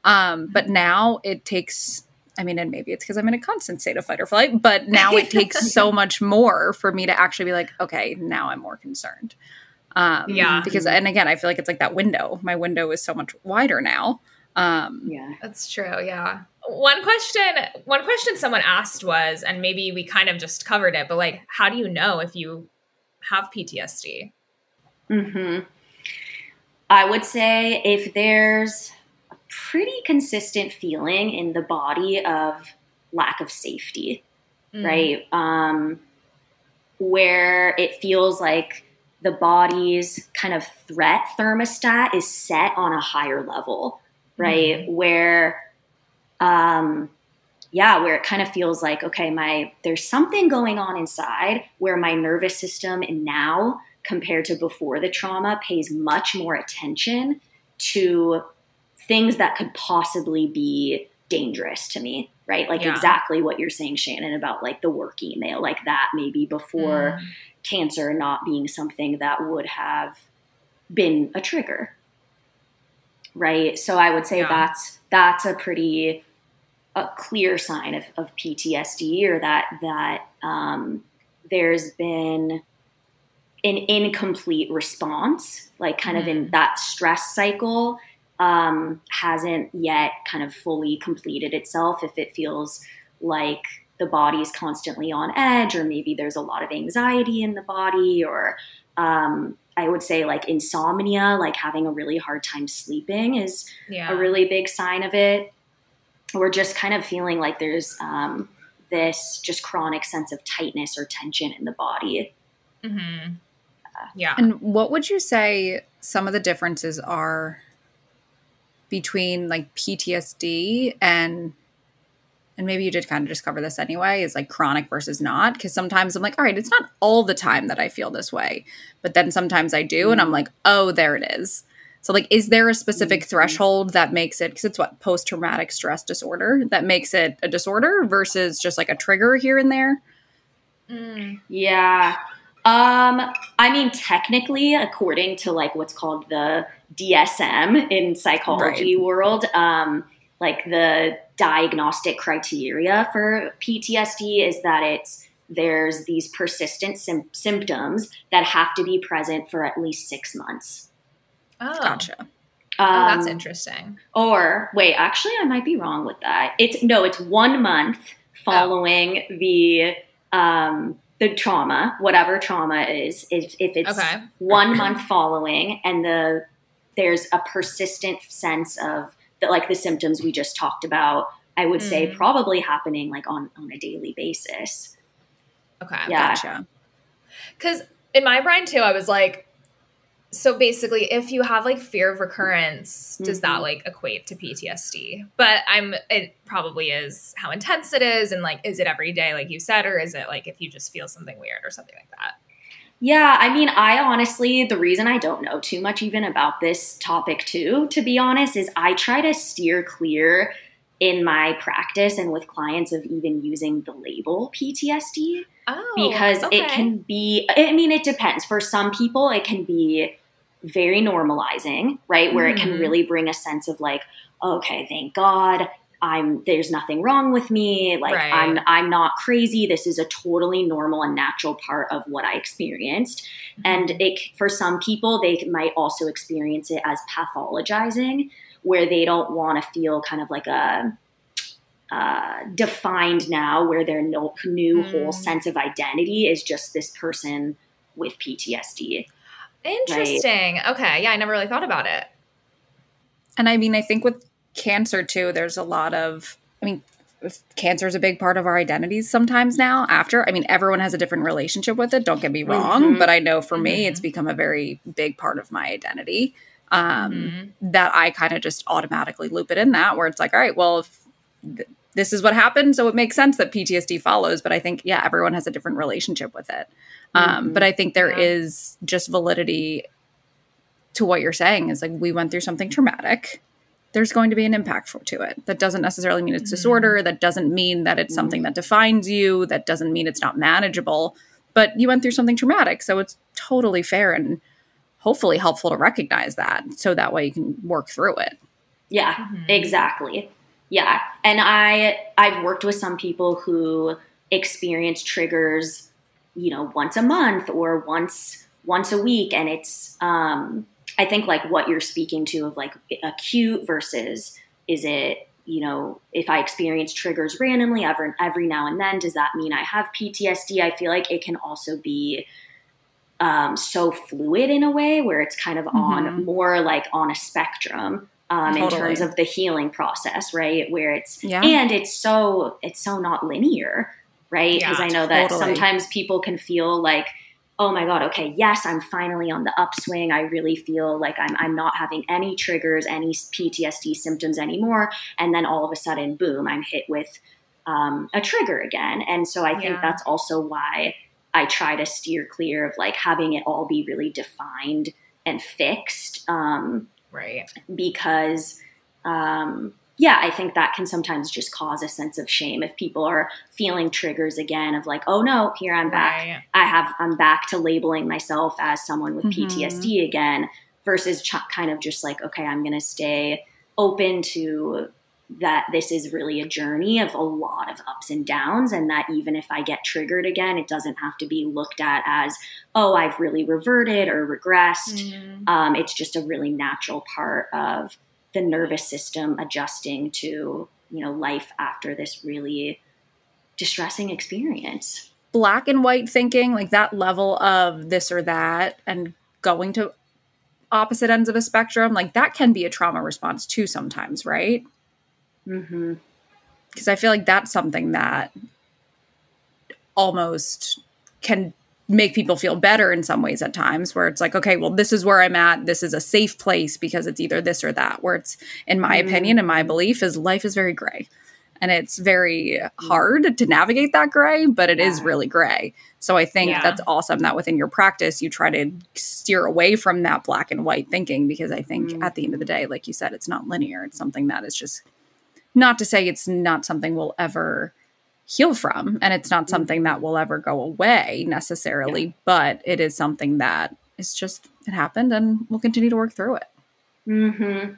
Um, but now it takes, I mean, and maybe it's because I'm in a constant state of fight or flight, but now it takes so much more for me to actually be like, okay, now I'm more concerned. Um, Yeah. Because, and again, I feel like it's like that window. My window is so much wider now. Um, yeah That's true. Yeah. One question, one question someone asked was, and maybe we kind of just covered it, but like, how do you know if you have PTSD? hmm I would say if there's a pretty consistent feeling in the body of lack of safety, Mm. right? Um, where it feels like the body's kind of threat thermostat is set on a higher level, right? Where, um, yeah, where it kind of feels like, okay, my there's something going on inside where my nervous system now compared to before the trauma pays much more attention to things that could possibly be dangerous to me, right? Like Yeah. exactly what you're saying, Shannon, about like the work email, like that maybe before Mm. Cancer not being something that would have been a trigger. Right. So I would say Yeah. that's that's a pretty a clear sign of, of PTSD or that that um, there's been an incomplete response, like kind of in Mhm. that stress cycle um, hasn't yet kind of fully completed itself. If it feels like the body's constantly on edge, or maybe there's a lot of anxiety in the body, or um, I would say like insomnia, like having a really hard time sleeping is Yeah. a really big sign of it. Or just kind of feeling like there's um, this just chronic sense of tightness or tension in the body. hmm Yeah. And what would you say some of the differences are between like PTSD and and maybe you did kind of discover this anyway is like chronic versus not because sometimes I'm like all right it's not all the time that I feel this way but then sometimes I do and I'm like oh there it is so like is there a specific Mhm. threshold that makes it because it's what post traumatic stress disorder that makes it a disorder versus just like a trigger here and there Mm. Yeah. Um, I mean, technically, according to like what's called the DSM in psychology world, um, like the diagnostic criteria for PTSD is that it's there's these persistent sym- symptoms that have to be present for at least six months. Oh. gotcha Oh, that's Um, interesting. Or wait, actually, I might be wrong with that. It's no, it's one month following the um, the trauma, whatever trauma is, if, if it's Okay. one month following and the there's a persistent sense of that like the symptoms we just talked about, I would say Mhm. probably happening like on, on a daily basis. Okay. Yeah. Gotcha. Because in my brain too, I was like, so basically, if you have like fear of recurrence, does that Mhm. like equate to PTSD? But I'm, it probably is how intense it is, and like, is it every day, like you said, or is it like if you just feel something weird or something like that? Yeah, I mean, I honestly, the reason I don't know too much even about this topic, too, to be honest, is I try to steer clear in my practice and with clients of even using the label PTSD Oh, because okay. it can be, I mean, it depends. For some people, it can be very normalizing, right? Where it can Mhm. really bring a sense of like, okay, thank God. I'm there's nothing wrong with me. Like Right. I'm I'm not crazy. This is a totally normal and natural part of what I experienced. And Mm-hmm. it, for some people, they might also experience it as pathologizing, where they don't want to feel kind of like a uh, defined now, where their no, new Mm. whole sense of identity is just this person with PTSD. Interesting. Okay. Yeah, I never really thought about it. And I mean, I think with cancer too, there's a lot of, I mean, cancer is a big part of our identities sometimes now. After, I mean, everyone has a different relationship with it. Don't get me wrong, Mhm. but I know for me, Mhm. it's become a very big part of my identity. Um, Mhm. That I kind of just automatically loop it in that, where it's like, all right, well, if th- this is what happened, so it makes sense that PTSD follows. But I think, yeah, everyone has a different relationship with it. Um, but I think there Yeah. is just validity to what you're saying is like we went through something traumatic there's going to be an impact for, to it that doesn't necessarily mean it's Mhm. disorder that doesn't mean that it's something that defines you that doesn't mean it's not manageable but you went through something traumatic so it's totally fair and hopefully helpful to recognize that so that way you can work through it Yeah, Mhm. exactly. Yeah. And I I've worked with some people who experience triggers, you know, once a month or once once a week and it's um I think like what you're speaking to of like acute versus is it you know, if I experience triggers randomly every, every now and then, does that mean I have PTSD? I feel like it can also be um, so fluid in a way where it's kind of on Mhm. more like on a spectrum um, in terms of the healing process, right? Where it's Yeah. and it's so it's so not linear, right? Because Yeah, I know that totally. sometimes people can feel like, oh my god, okay, yes, I'm finally on the upswing. I really feel like I'm I'm not having any triggers, any PTSD symptoms anymore, and then all of a sudden, boom, I'm hit with um, a trigger again. And so I think Yeah. that's also why I try to steer clear of like having it all be really defined and fixed. Um, Right. because um, yeah i think that can sometimes just cause a sense of shame if people are feeling triggers again of like oh no here i'm back Right. i have i'm back to labeling myself as someone with Mhm. ptsd again versus ch- kind of just like okay i'm going to stay open to that this is really a journey of a lot of ups and downs and that even if i get triggered again it doesn't have to be looked at as oh i've really reverted or regressed Mhm. um, it's just a really natural part of the nervous system adjusting to you know life after this really distressing experience black and white thinking, like that level of this or that, and going to opposite ends of a spectrum, like that can be a trauma response too sometimes, right? mm-hmm. Because I feel like that's something that almost can make people feel better in some ways at times where it's like okay well this is where i'm at this is a safe place because it's either this or that where it's in my Mhm. opinion and my belief is life is very gray and it's very hard to navigate that gray but it is Yeah. really gray so i think Yeah. that's awesome that within your practice you try to steer away from that black and white thinking because i think Mhm. at the end of the day like you said it's not linear it's something that is just not to say it's not something we'll ever heal from and it's not something that will ever go away necessarily but it is something that is just it happened and we'll continue to work through it Mm-hmm.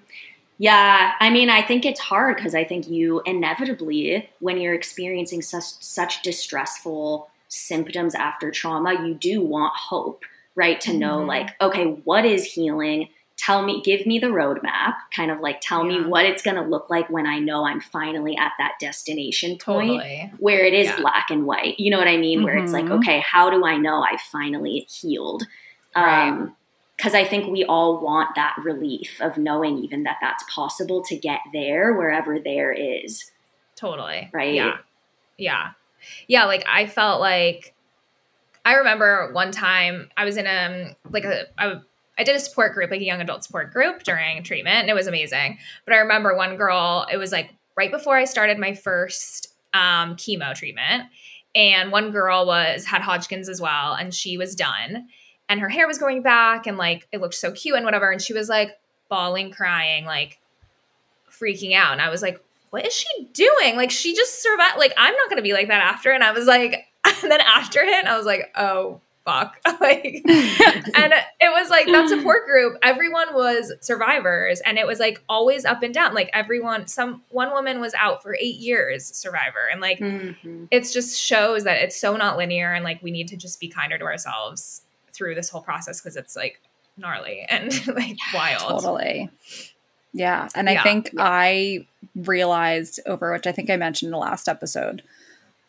Yeah, I mean, I think it's hard because I think you inevitably, when you're experiencing such such distressful symptoms after trauma, you do want hope, right? To know, Mhm. like, okay, what is healing? Tell me, give me the roadmap, kind of like tell yeah. me what it's going to look like when I know I'm finally at that destination point totally. where it is yeah. black and white. You know what I mean? Mm-hmm. Where it's like, mm-hmm. okay, how do I know I finally healed? Right. Um, because I think we all want that relief of knowing even that that's possible to get there wherever there is. Totally. Right. Yeah. Yeah. Yeah. Like I felt like I remember one time I was in a like a I, I did a support group, like a young adult support group during treatment, and it was amazing. But I remember one girl, it was like right before I started my first um, chemo treatment, and one girl was had Hodgkin's as well, and she was done, and her hair was going back, and like it looked so cute and whatever, and she was like bawling, crying, like freaking out, and I was like, what is she doing? Like she just survived. Like I'm not gonna be like that after, and I was like, and then after it, I was like, oh fuck. like, and it was like that support group, everyone was survivors and it was like always up and down. Like everyone, some, one woman was out for eight years survivor. And like, mm-hmm. it just shows that it's so not linear and like we need to just be kinder to ourselves through this whole process because it's like gnarly and like wild. Totally. Yeah. And yeah. I think yeah. I realized over, which I think I mentioned in the last episode,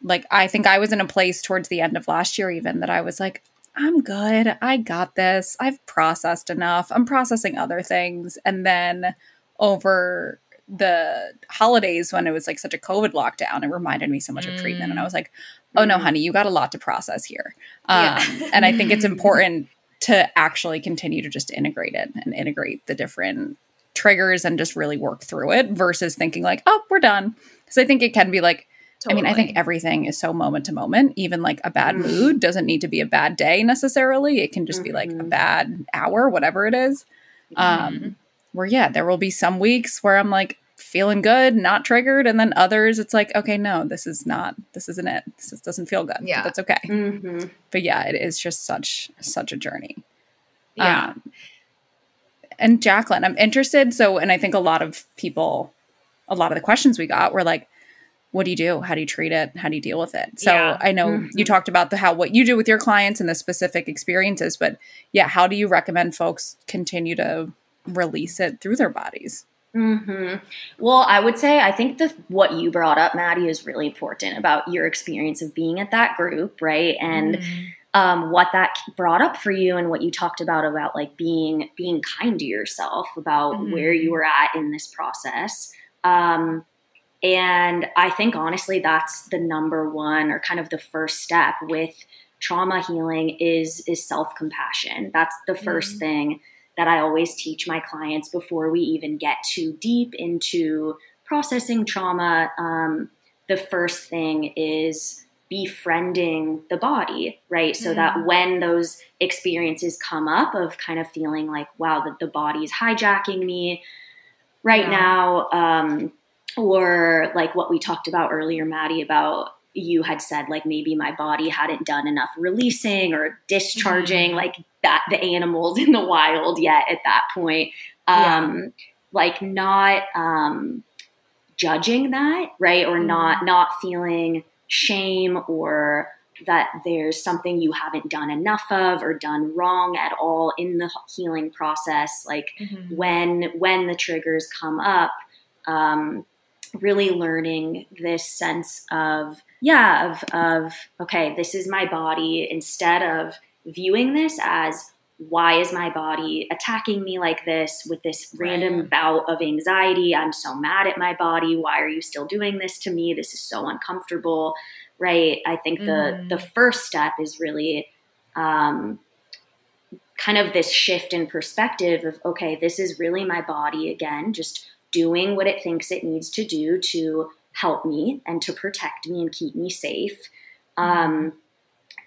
like I think I was in a place towards the end of last year even that I was like I'm good. I got this. I've processed enough. I'm processing other things and then over the holidays when it was like such a COVID lockdown, it reminded me so much mm. of treatment. And I was like, oh no, mm. honey, you got a lot to process here. Um, and I think it's important to actually continue to just integrate it and integrate the different triggers and just really work through it versus thinking like, oh, we're done. Because I think it can be like, Totally. I mean, I think everything is so moment to moment. Even like a bad mm-hmm. mood doesn't need to be a bad day necessarily. It can just mm-hmm. be like a mm-hmm. bad hour, whatever it is. Um, mm-hmm. where yeah, there will be some weeks where I'm like feeling good, not triggered, and then others it's like, okay, no, this is not, this isn't it. This is, doesn't feel good. Yeah, that's okay. Mm-hmm. But yeah, it is just such such a journey. Yeah. Um, and Jacqueline, I'm interested. So, and I think a lot of people, a lot of the questions we got were like, what do you do? How do you treat it? How do you deal with it? So yeah. I know mm-hmm. you talked about the how what you do with your clients and the specific experiences, but yeah, how do you recommend folks continue to release it through their bodies? Mm-hmm. Well, I would say I think the what you brought up, Maddie, is really important about your experience of being at that group, right? And mm-hmm. um, what that brought up for you, and what you talked about about like being being kind to yourself about mm-hmm. where you were at in this process. Um, and I think honestly, that's the number one or kind of the first step with trauma healing is is self compassion. That's the 1st mm-hmm. thing that I always teach my clients before we even get too deep into processing trauma. Um, the first thing is befriending the body, right? So mm-hmm. that when those experiences come up of kind of feeling like, wow, that the body is hijacking me right yeah. now. Um, or like what we talked about earlier, Maddie, about you had said like maybe my body hadn't done enough releasing or discharging mm-hmm. like that the animals in the wild yet at that point. Um, yeah. like not um, judging that, right? Or mm-hmm. not not feeling shame or that there's something you haven't done enough of or done wrong at all in the healing process like mm-hmm. when when the triggers come up um, really learning this sense of yeah of of okay this is my body. Instead of viewing this as why is my body attacking me like this with this random right. bout of anxiety? I'm so mad at my body. Why are you still doing this to me? This is so uncomfortable. Right? I think mm. the the first step is really um, kind of this shift in perspective of okay this is really my body again just doing what it thinks it needs to do to help me and to protect me and keep me safe. Um,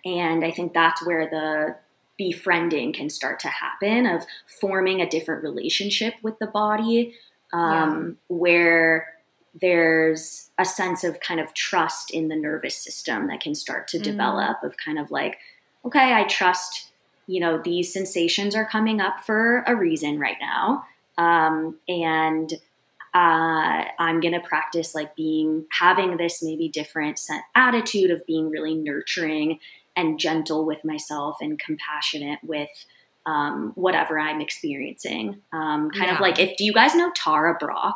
and I think that's where the befriending can start to happen of forming a different relationship with the body um, yeah. where there's a sense of kind of trust in the nervous system that can start to mm. develop of kind of like okay i trust you know these sensations are coming up for a reason right now um, and uh, I'm going to practice like being, having this maybe different attitude of being really nurturing and gentle with myself and compassionate with um, whatever I'm experiencing. Um, kind Yeah. of like if do you guys know Tara Brach?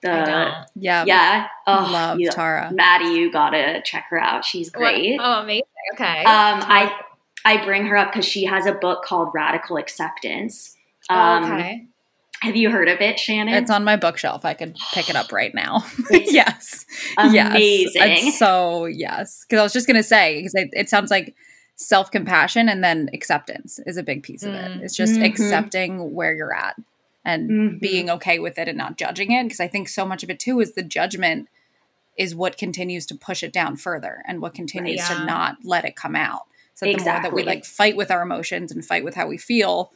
The I don't. Yeah. yeah, oh, Love you- Tara. Maddie, you gotta check her out. She's What- great. Oh, amazing. Okay. Um, I I bring her up because she has a book called Radical Acceptance. Um, okay. Have you heard of it, Shannon? It's on my bookshelf. I could pick it up right now. Yes. amazing. Yes. It's so yes. Because I was just gonna say because it, it sounds like self compassion and then acceptance is a big piece of it. It's just Mhm. accepting where you're at and Mhm. being okay with it and not judging it. Because I think so much of it too is the judgment is what continues to push it down further and what continues Yeah. to not let it come out. So the more that we like fight with our emotions and fight with how we feel,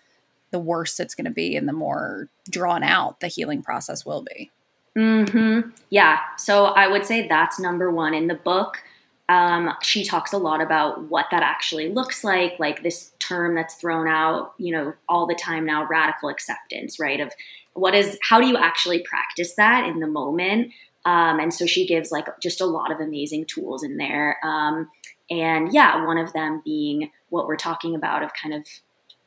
the worse it's going to be and the more drawn out the healing process will be. hmm Yeah. So I would say that's number one in the book. Um, she talks a lot about what that actually looks like, like this term that's thrown out, you know, all the time now, radical acceptance, right? Of what is, how do you actually practice that in the moment? Um, and so she gives like just a lot of amazing tools in there. Um, and yeah, one of them being what we're talking about of kind of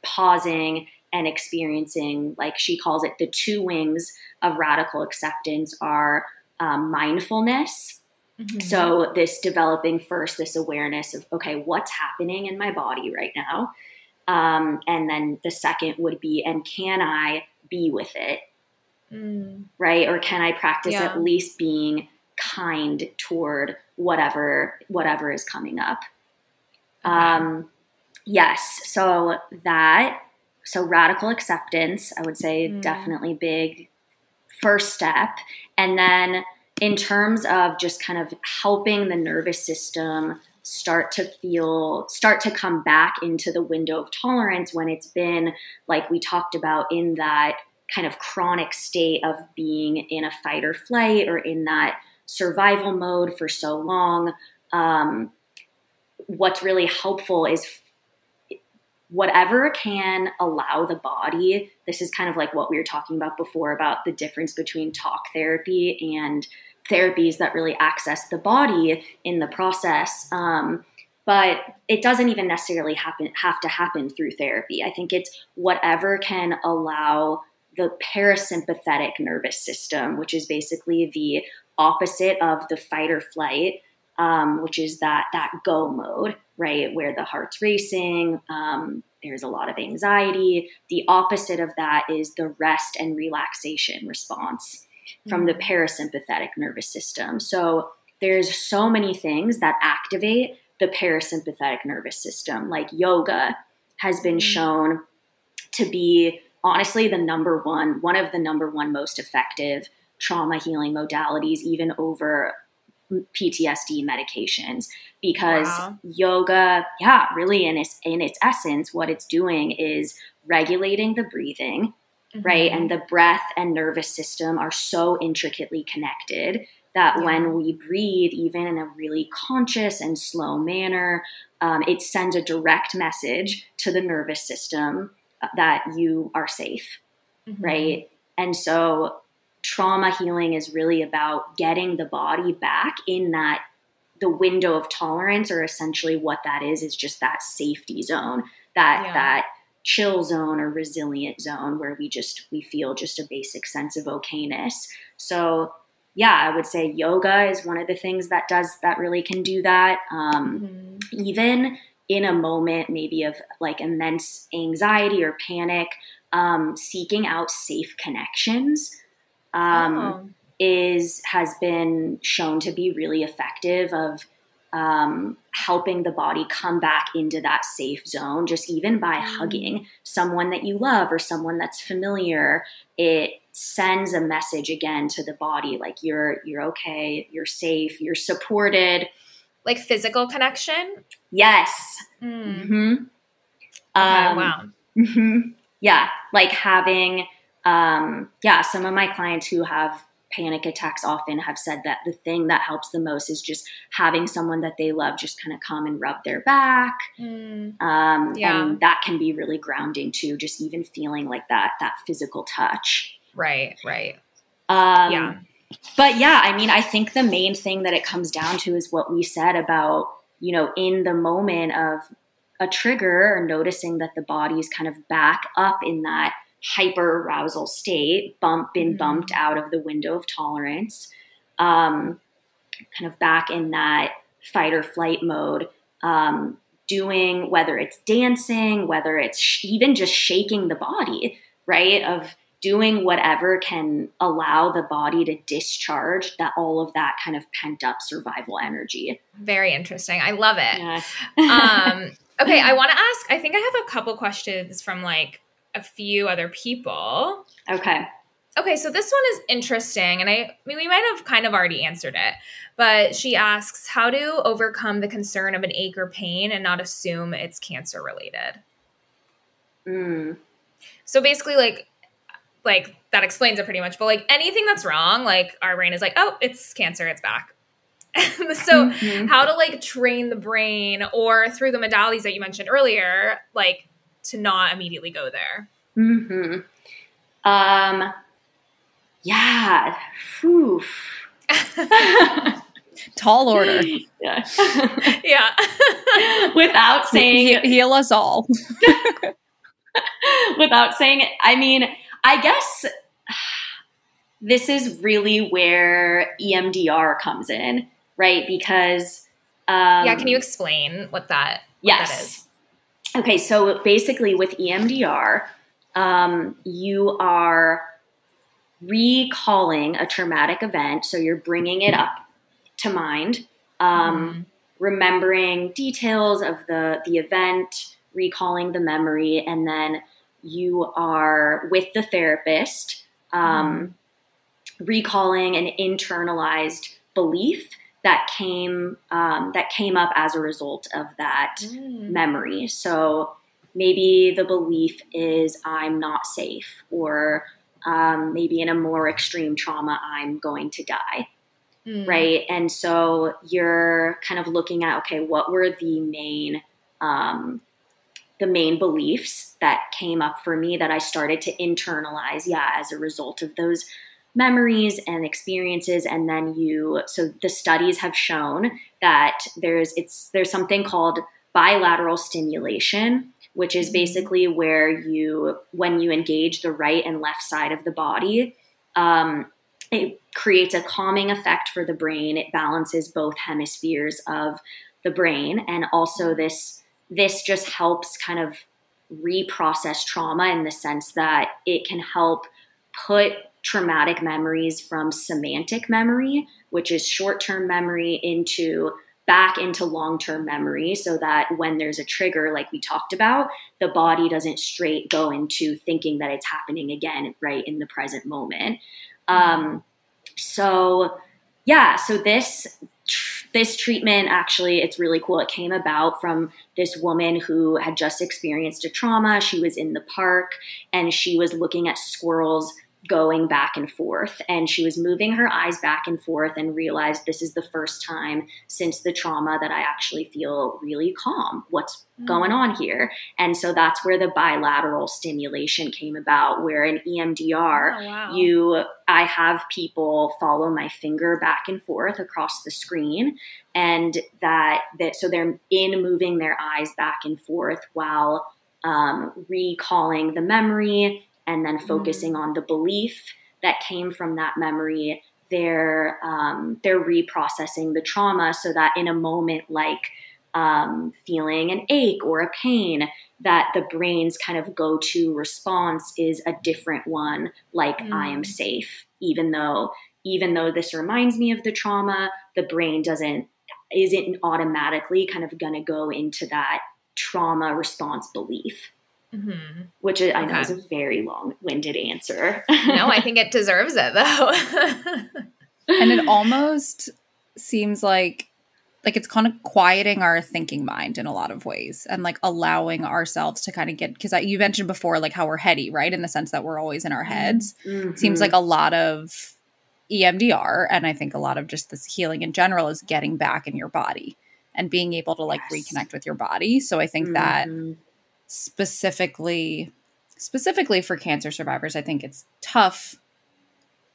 pausing and experiencing, like she calls it, the two wings of radical acceptance are um, mindfulness. Mhm. So, this developing first this awareness of, okay, what's happening in my body right now? Um, and then the second would be, and can I be with it? Mm. right or can i practice Yeah. at least being kind toward whatever whatever is coming up um yes so that so radical acceptance i would say Mm. definitely big first step and then in terms of just kind of helping the nervous system start to feel start to come back into the window of tolerance when it's been like we talked about in that kind of chronic state of being in a fight or flight or in that survival mode for so long. Um, what's really helpful is whatever can allow the body. This is kind of like what we were talking about before about the difference between talk therapy and therapies that really access the body in the process. Um, but it doesn't even necessarily happen have to happen through therapy. I think it's whatever can allow the parasympathetic nervous system, which is basically the opposite of the fight or flight, um, which is that that go mode, right, where the heart's racing. Um, there's a lot of anxiety. The opposite of that is the rest and relaxation response from the parasympathetic nervous system. So there's so many things that activate the parasympathetic nervous system, like yoga has been shown to be honestly the number one, one of the number one most effective trauma healing modalities, even over PTSD medications, because Wow. yoga, yeah, really in its in its essence, what it's doing is regulating the breathing, right? Mhm. And the breath and nervous system are so intricately connected that Yeah. when we breathe, even in a really conscious and slow manner, um, it sends a direct message to the nervous system uh, that you are safe, Mhm. right? And so trauma healing is really about getting the body back in that the window of tolerance or essentially what that is is just that safety zone that Yeah. that chill zone or resilient zone where we just we feel just a basic sense of okayness so yeah i would say yoga is one of the things that does that really can do that um, Mhm. even in a moment maybe of like immense anxiety or panic um, seeking out safe connections um, Oh. is has been shown to be really effective of um, helping the body come back into that safe zone just even by Mm. hugging someone that you love or someone that's familiar it sends a message again to the body like you're you're okay you're safe you're supported like physical connection. yes Mm. hmm Okay, wow. hmm Yeah, like having, um, yeah, some of my clients who have panic attacks often have said that the thing that helps the most is just having someone that they love just kind of come and rub their back. Mm. Um, Yeah. And that can be really grounding too, just even feeling like that, that physical touch. Right, right. Um, Yeah. But yeah, I mean, I think the main thing that it comes down to is what we said about, you know, in the moment of a trigger or noticing that the body is kind of back up in that hyper arousal state, bump been Mhm. bumped out of the window of tolerance, um, kind of back in that fight or flight mode, um, doing whether it's dancing, whether it's sh- even just shaking the body, right? Of doing whatever can allow the body to discharge that all of that kind of pent up survival energy. Very interesting. I love it. Yeah. um, okay, I want to ask. I think I have a couple questions from like a few other people. okay. Okay, so this one is interesting, and I, I mean, we might have kind of already answered it, but she asks how to overcome the concern of an ache or pain and not assume it's cancer related. Mm. So basically, like, like that explains it pretty much. But like anything that's wrong, like our brain is like, oh, it's cancer, it's back. so Mhm. how to like train the brain or through the modalities that you mentioned earlier, like to not immediately go there. hmm Um, yeah. Whew. Tall order. yeah. yeah. without saying He- heal us all. without saying I mean, I guess this is really where EMDR comes in, right? Because um, yeah. Can you explain what that? What yes. That is? Okay, so basically with EMDR, um, you are recalling a traumatic event, so you're bringing it up to mind, um, remembering details of the the event, recalling the memory, and then you are with the therapist, um, recalling an internalized belief that came um, that came up as a result of that Mm. memory. So maybe the belief is I'm not safe, or um, maybe in a more extreme trauma, I'm going to die, Mm. right? And so you're kind of looking at okay, what were the main um, the main beliefs that came up for me that I started to internalize, yeah, as a result of those memories and experiences and then you so the studies have shown that there's it's there's something called bilateral stimulation which is Mhm. basically where you when you engage the right and left side of the body um, it creates a calming effect for the brain it balances both hemispheres of the brain and also this this just helps kind of reprocess trauma in the sense that it can help put traumatic memories from semantic memory, which is short term memory, into back into long term memory so that when there's a trigger, like we talked about, the body doesn't straight go into thinking that it's happening again right in the present moment. Um, so, yeah, so this this treatment actually it's really cool it came about from this woman who had just experienced a trauma she was in the park and she was looking at squirrels going back and forth and she was moving her eyes back and forth and realized this is the first time since the trauma that I actually feel really calm. What's going on here? And so that's where the bilateral stimulation came about where in EMDR Oh, wow. you I have people follow my finger back and forth across the screen and that that so they're in moving their eyes back and forth while um, recalling the memory and then focusing on the belief that came from that memory they're um, they're reprocessing the trauma so that in a moment like um, feeling an ache or a pain that the brain's kind of go-to response is a different one like i am Mm. safe. Even though even though this reminds me of the trauma the brain doesn't isn't automatically kind of going to go into that trauma response belief Mhm. which is, i know is a very long-winded answer No, I think it deserves it though. and it almost seems like like it's kind of quieting our thinking mind in a lot of ways and like allowing ourselves to kind of get because you mentioned before like how we're heady right in the sense that we're always in our heads Mhm. seems like a lot of EMDR and I think a lot of just this healing in general is getting back in your body and being able to like Yes. reconnect with your body. So I think that Mhm. Specifically specifically for cancer survivors, I think it's tough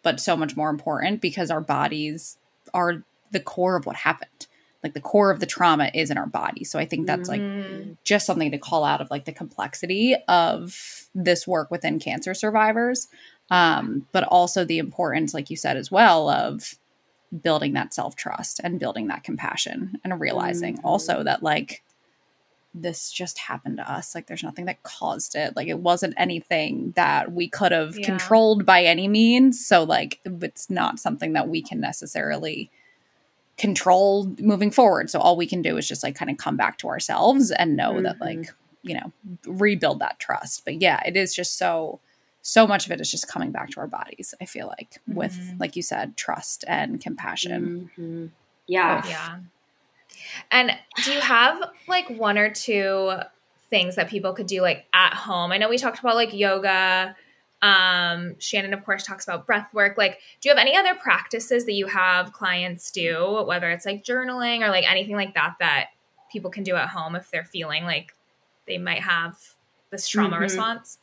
but so much more important because our bodies are the core of what happened. like the core of the trauma is in our body. So I think that's like Mm. just something to call out of like the complexity of this work within cancer survivors. Um, but also the importance, like you said as well, of building that self trust and building that compassion and realizing Mhm. also that like this just happened to us. Like there's nothing that caused it. Like it wasn't anything that we could have Yeah. controlled by any means. So like it's not something that we can necessarily control moving forward. So all we can do is just like kind of come back to ourselves and know that Mhm. like, you know, rebuild that trust. But yeah, it is just so so much of it is just coming back to our bodies, I feel like, with Mhm. like you said, trust and compassion. Mhm. Yeah. Yeah. And do you have like one or two things that people could do like at home? I know we talked about like yoga. Um, Shannon, of course, talks about breath work. Like, do you have any other practices that you have clients do, whether it's like journaling or like anything like that, that people can do at home if they're feeling like they might have this trauma Mhm. response?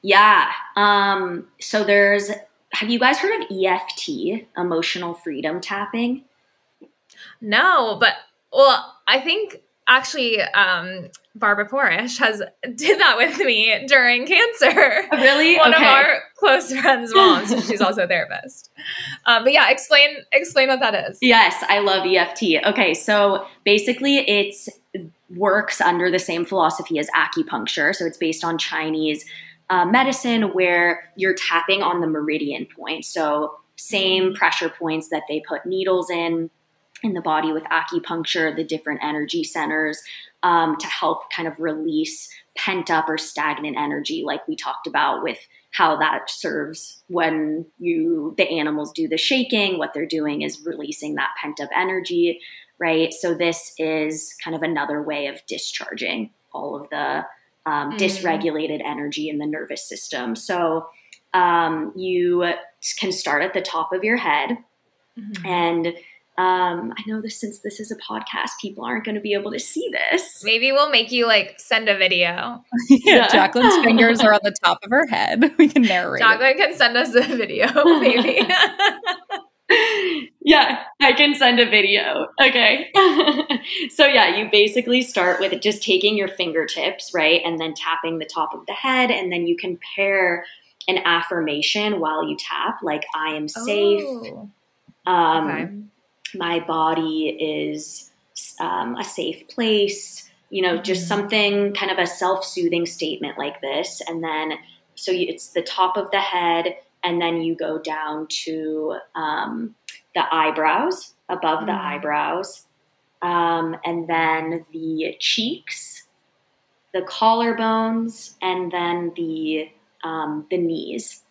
Yeah. Um, so there's, have you guys heard of EFT, emotional freedom tapping? No, but well, I think actually um Barbara Porish has did that with me during cancer. Really? One okay. of our close friends' moms. She's also a therapist. Um, but yeah, explain explain what that is. Yes, I love EFT. Okay, so basically it's works under the same philosophy as acupuncture. So it's based on Chinese uh, medicine where you're tapping on the meridian point. So same pressure points that they put needles in in the body with acupuncture, the different energy centers um, to help kind of release pent up or stagnant energy, like we talked about with how that serves when you the animals do the shaking. What they're doing is releasing that pent up energy, right? So this is kind of another way of discharging all of the um, Mm. dysregulated energy in the nervous system. So um, you can start at the top of your head Mhm. and um, I know this since this is a podcast, people aren't going to be able to see this. Maybe we'll make you like send a video. Yeah. Jacqueline's fingers are on the top of her head. We can narrate. it. Jacqueline can send us a video, maybe. yeah, I can send a video. Okay. so, yeah, you basically start with just taking your fingertips, right? And then tapping the top of the head. And then you can pair an affirmation while you tap, like, I am safe. Oh, Um, okay. My body is um, a safe place you know just Mhm. something kind of a self-soothing statement like this and then so you, it's the top of the head and then you go down to um, the eyebrows above the Mhm. eyebrows um, and then the cheeks the collarbones and then the um, the knees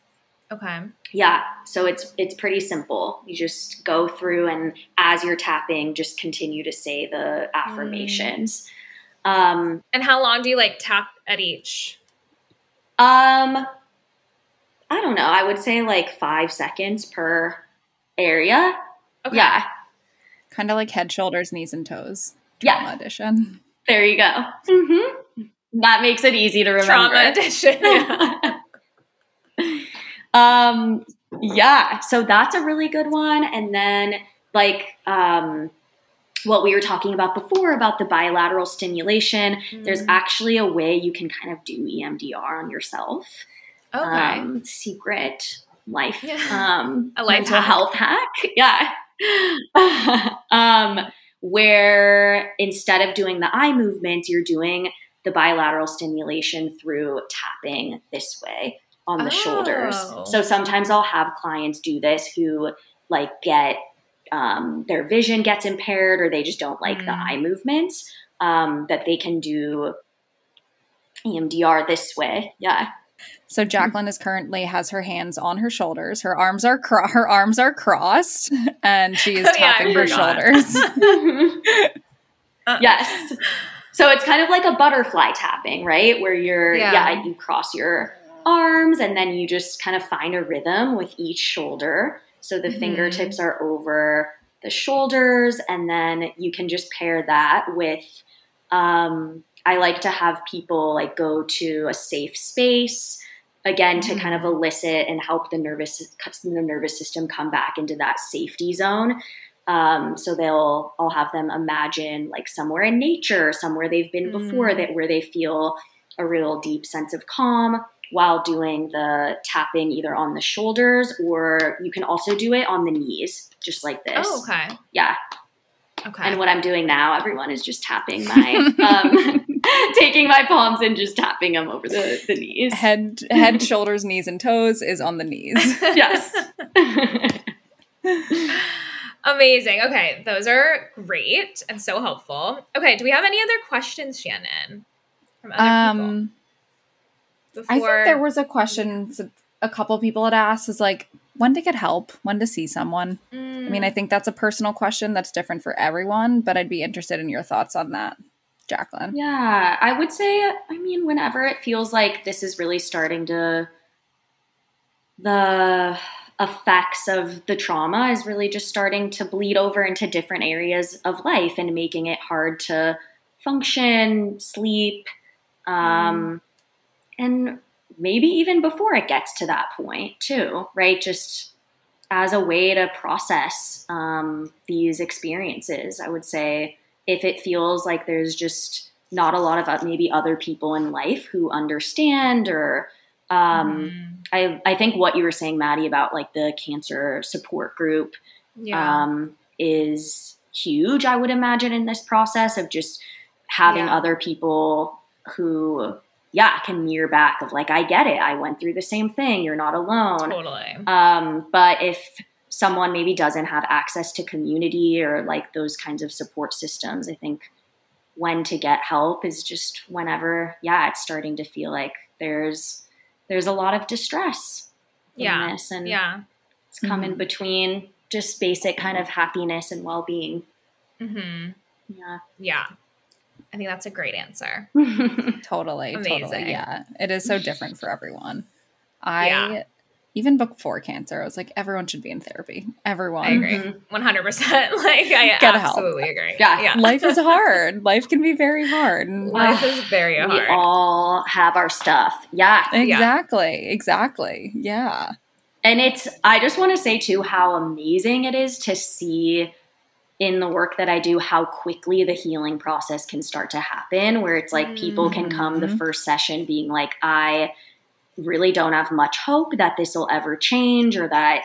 Okay. yeah, so it's it's pretty simple. You just go through and as you're tapping, just continue to say the affirmations. Um, And how long do you like tap at each? um, I don't know. I would say like five seconds per area. Okay. Yeah, kind of like head, shoulders, knees, and toes. Yeah. Edition. there you go. hmm That makes it easy to remember. Trauma edition. Yeah. um yeah so that's a really good one and then like um what we were talking about before about the bilateral stimulation there's Mm. actually a way you can kind of do emdr on yourself okay. um secret life Yeah. um A life mental hack. health hack yeah um where instead of doing the eye movement you're doing the bilateral stimulation through tapping this way on the shoulders Oh. so sometimes i'll have clients do this who like get um, their vision gets impaired or they just don't like the Mm. eye movements um, that they can do emdr this way yeah So Jacqueline is currently has her hands on her shoulders. Her arms are cro- her arms are crossed, and she is Oh, yeah, tapping her shoulders. Uh, yes. So it's kind of like a butterfly tapping, right? Where you're, Yeah. yeah. you cross your arms and then you just kind of find a rhythm with each shoulder. So the Mhm. fingertips are over the shoulders, and then you can just pair that with. Um, I like to have people like go to a safe space again to kind of elicit and help the nervous the nervous system come back into that safety zone. Um, so they'll I'll have them imagine like somewhere in nature, somewhere they've been before Mm. that where they feel a real deep sense of calm while doing the tapping either on the shoulders or you can also do it on the knees, just like this. Oh, okay. Yeah. Okay. And what I'm doing now, everyone is just tapping my, um, taking my palms and just tapping them over the, the knees. Head, head, shoulders, knees, and toes is on the knees. Yes. Amazing. Okay, those are great and so helpful. Okay, do we have any other questions, Shannon, from other Um, people? I think there was a question a couple people had asked is like when to get help, when to see someone. I mean, I Mm. think that's a personal question that's different for everyone, but I'd be interested in your thoughts on that, Jacqueline. yeah, I would say, I mean, whenever it feels like this is really starting to, the effects of the trauma is really just starting to bleed over into different areas of life and making it hard to function, sleep, um, and maybe even before it gets to that point, too, right? Just as a way to process um, these experiences, I would say if it feels like there's just not a lot of uh, maybe other people in life who understand or um, Mm. I, I think what you were saying, Maddie, about like the cancer support group yeah. um, is huge, I would imagine, in this process of just having Yeah. other people who, yeah, can mirror back of like, I get it. I went through the same thing. You're not alone. totally. Um, but if someone maybe doesn't have access to community or like those kinds of support systems, I think when to get help is just whenever, yeah, it's starting to feel like there's there's a lot of distress in Yeah. this, and Yeah. it's coming between just basic kind of happiness and well being. Mm-hmm. Yeah. Yeah. I think that's a great answer. Totally, Amazing. totally. Yeah. It is so different for everyone. I Yeah. even before cancer, I was like, everyone should be in therapy. Everyone. I agree. Mhm. 100%. Like, I Get help. absolutely agree. Yeah. Yeah. Life is hard. Life can be very hard. Life is very hard. we all have our stuff. Yeah. exactly. Exactly. Yeah. And it's, I just want to say too how amazing it is to see in the work that I do how quickly the healing process can start to happen, where it's like people can come the Mhm. first session being like, I really don't have much hope that this will ever change or that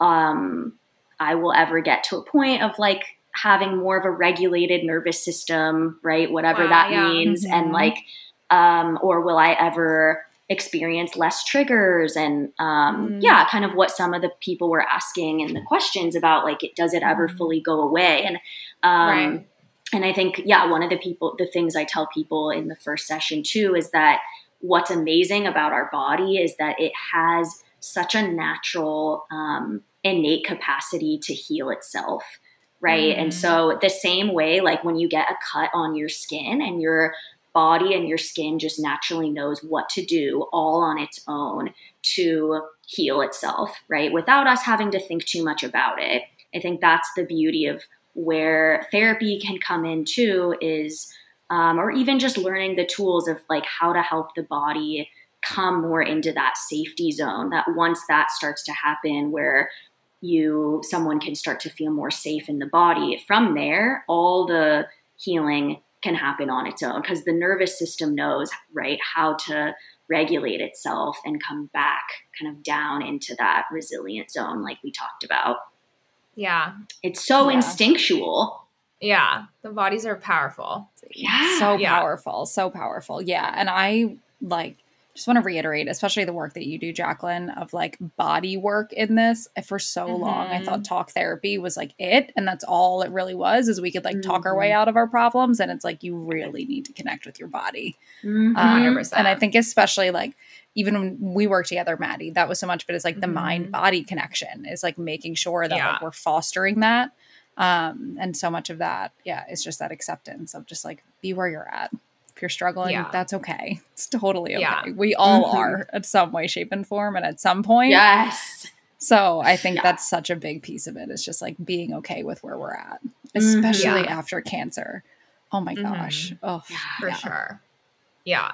um, I will ever get to a point of like having more of a regulated nervous system, right? Whatever Wow, that yeah. means. And Mhm. like, um, or will I ever experience less triggers and um, Mm. yeah kind of what some of the people were asking and the questions about like it does it ever Mhm. fully go away and um, Right. and i think yeah one of the people the things i tell people in the first session too is that what's amazing about our body is that it has such a natural um, innate capacity to heal itself right and Mhm. so the same way like when you get a cut on your skin and your body and your skin just naturally knows what to do all on its own to heal itself, right? Without us having to think too much about it. I think that's the beauty of where therapy can come in too, is, um, or even just learning the tools of like how to help the body come more into that safety zone. That once that starts to happen, where you someone can start to feel more safe in the body from there all the healing can happen on its own because the nervous system knows right how to regulate itself and come back kind of down into that resilient zone like we talked about Yeah. it's so Yeah. instinctual Yeah. The bodies are powerful. yeah so Yeah. powerful so powerful yeah and i like just want to reiterate especially the work that you do jacqueline of like body work in this for so long i thought talk therapy was like it and that's all it really was is we could like talk our way Mhm. out of our problems and it's like you really need to connect with your body Mhm. Um, and i think especially like even when we work together maddie that was so much but it's like the mind body connection is like making sure that Yeah. like we're fostering that um and so much of that yeah it's just that acceptance of just like be where you're at if you're struggling Yeah. that's okay it's totally okay Yeah. we all Mhm. are at some way shape and form and at some point yes so i think Yeah. that's such a big piece of it. it is just like being okay with where we're at especially Yeah. after cancer oh my Mhm. gosh oh Yeah. for sure. Yeah.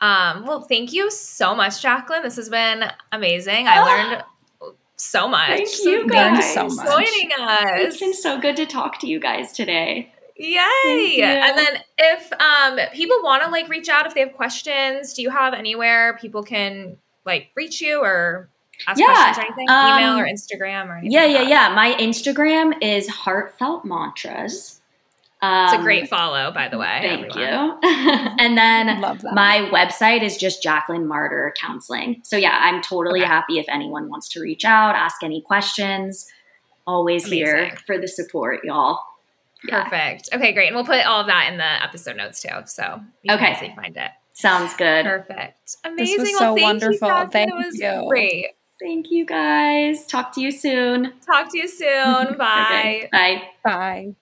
Um, well, thank you so much, Jacqueline. This has been amazing. I Ah. learned so much. Thank you Learned guys. so much. Joining us. It's been so good to talk to you guys today. Yay! And then if um people want to like reach out if they have questions, do you have anywhere people can like reach you or ask Yeah, questions or anything? Email um, or Instagram or anything? Yeah, like yeah, that? yeah. My Instagram is heartfelt mantras. Um, It's a great follow, by the way. Thank everyone. you. and then Love that. my website is just Jacqueline Martyr Counseling. So yeah, I'm totally Okay. happy if anyone wants to reach out, ask any questions. Always here for the support, y'all. Yeah. Perfect. Okay, great. And we'll put all of that in the episode notes too. So you Okay. can easily find it. Sounds good. Perfect. was Amazing. so well, thank wonderful. You, Thank it was you. great. Thank you guys. Talk to you soon. Talk to you soon. Bye. Okay, Bye. Bye.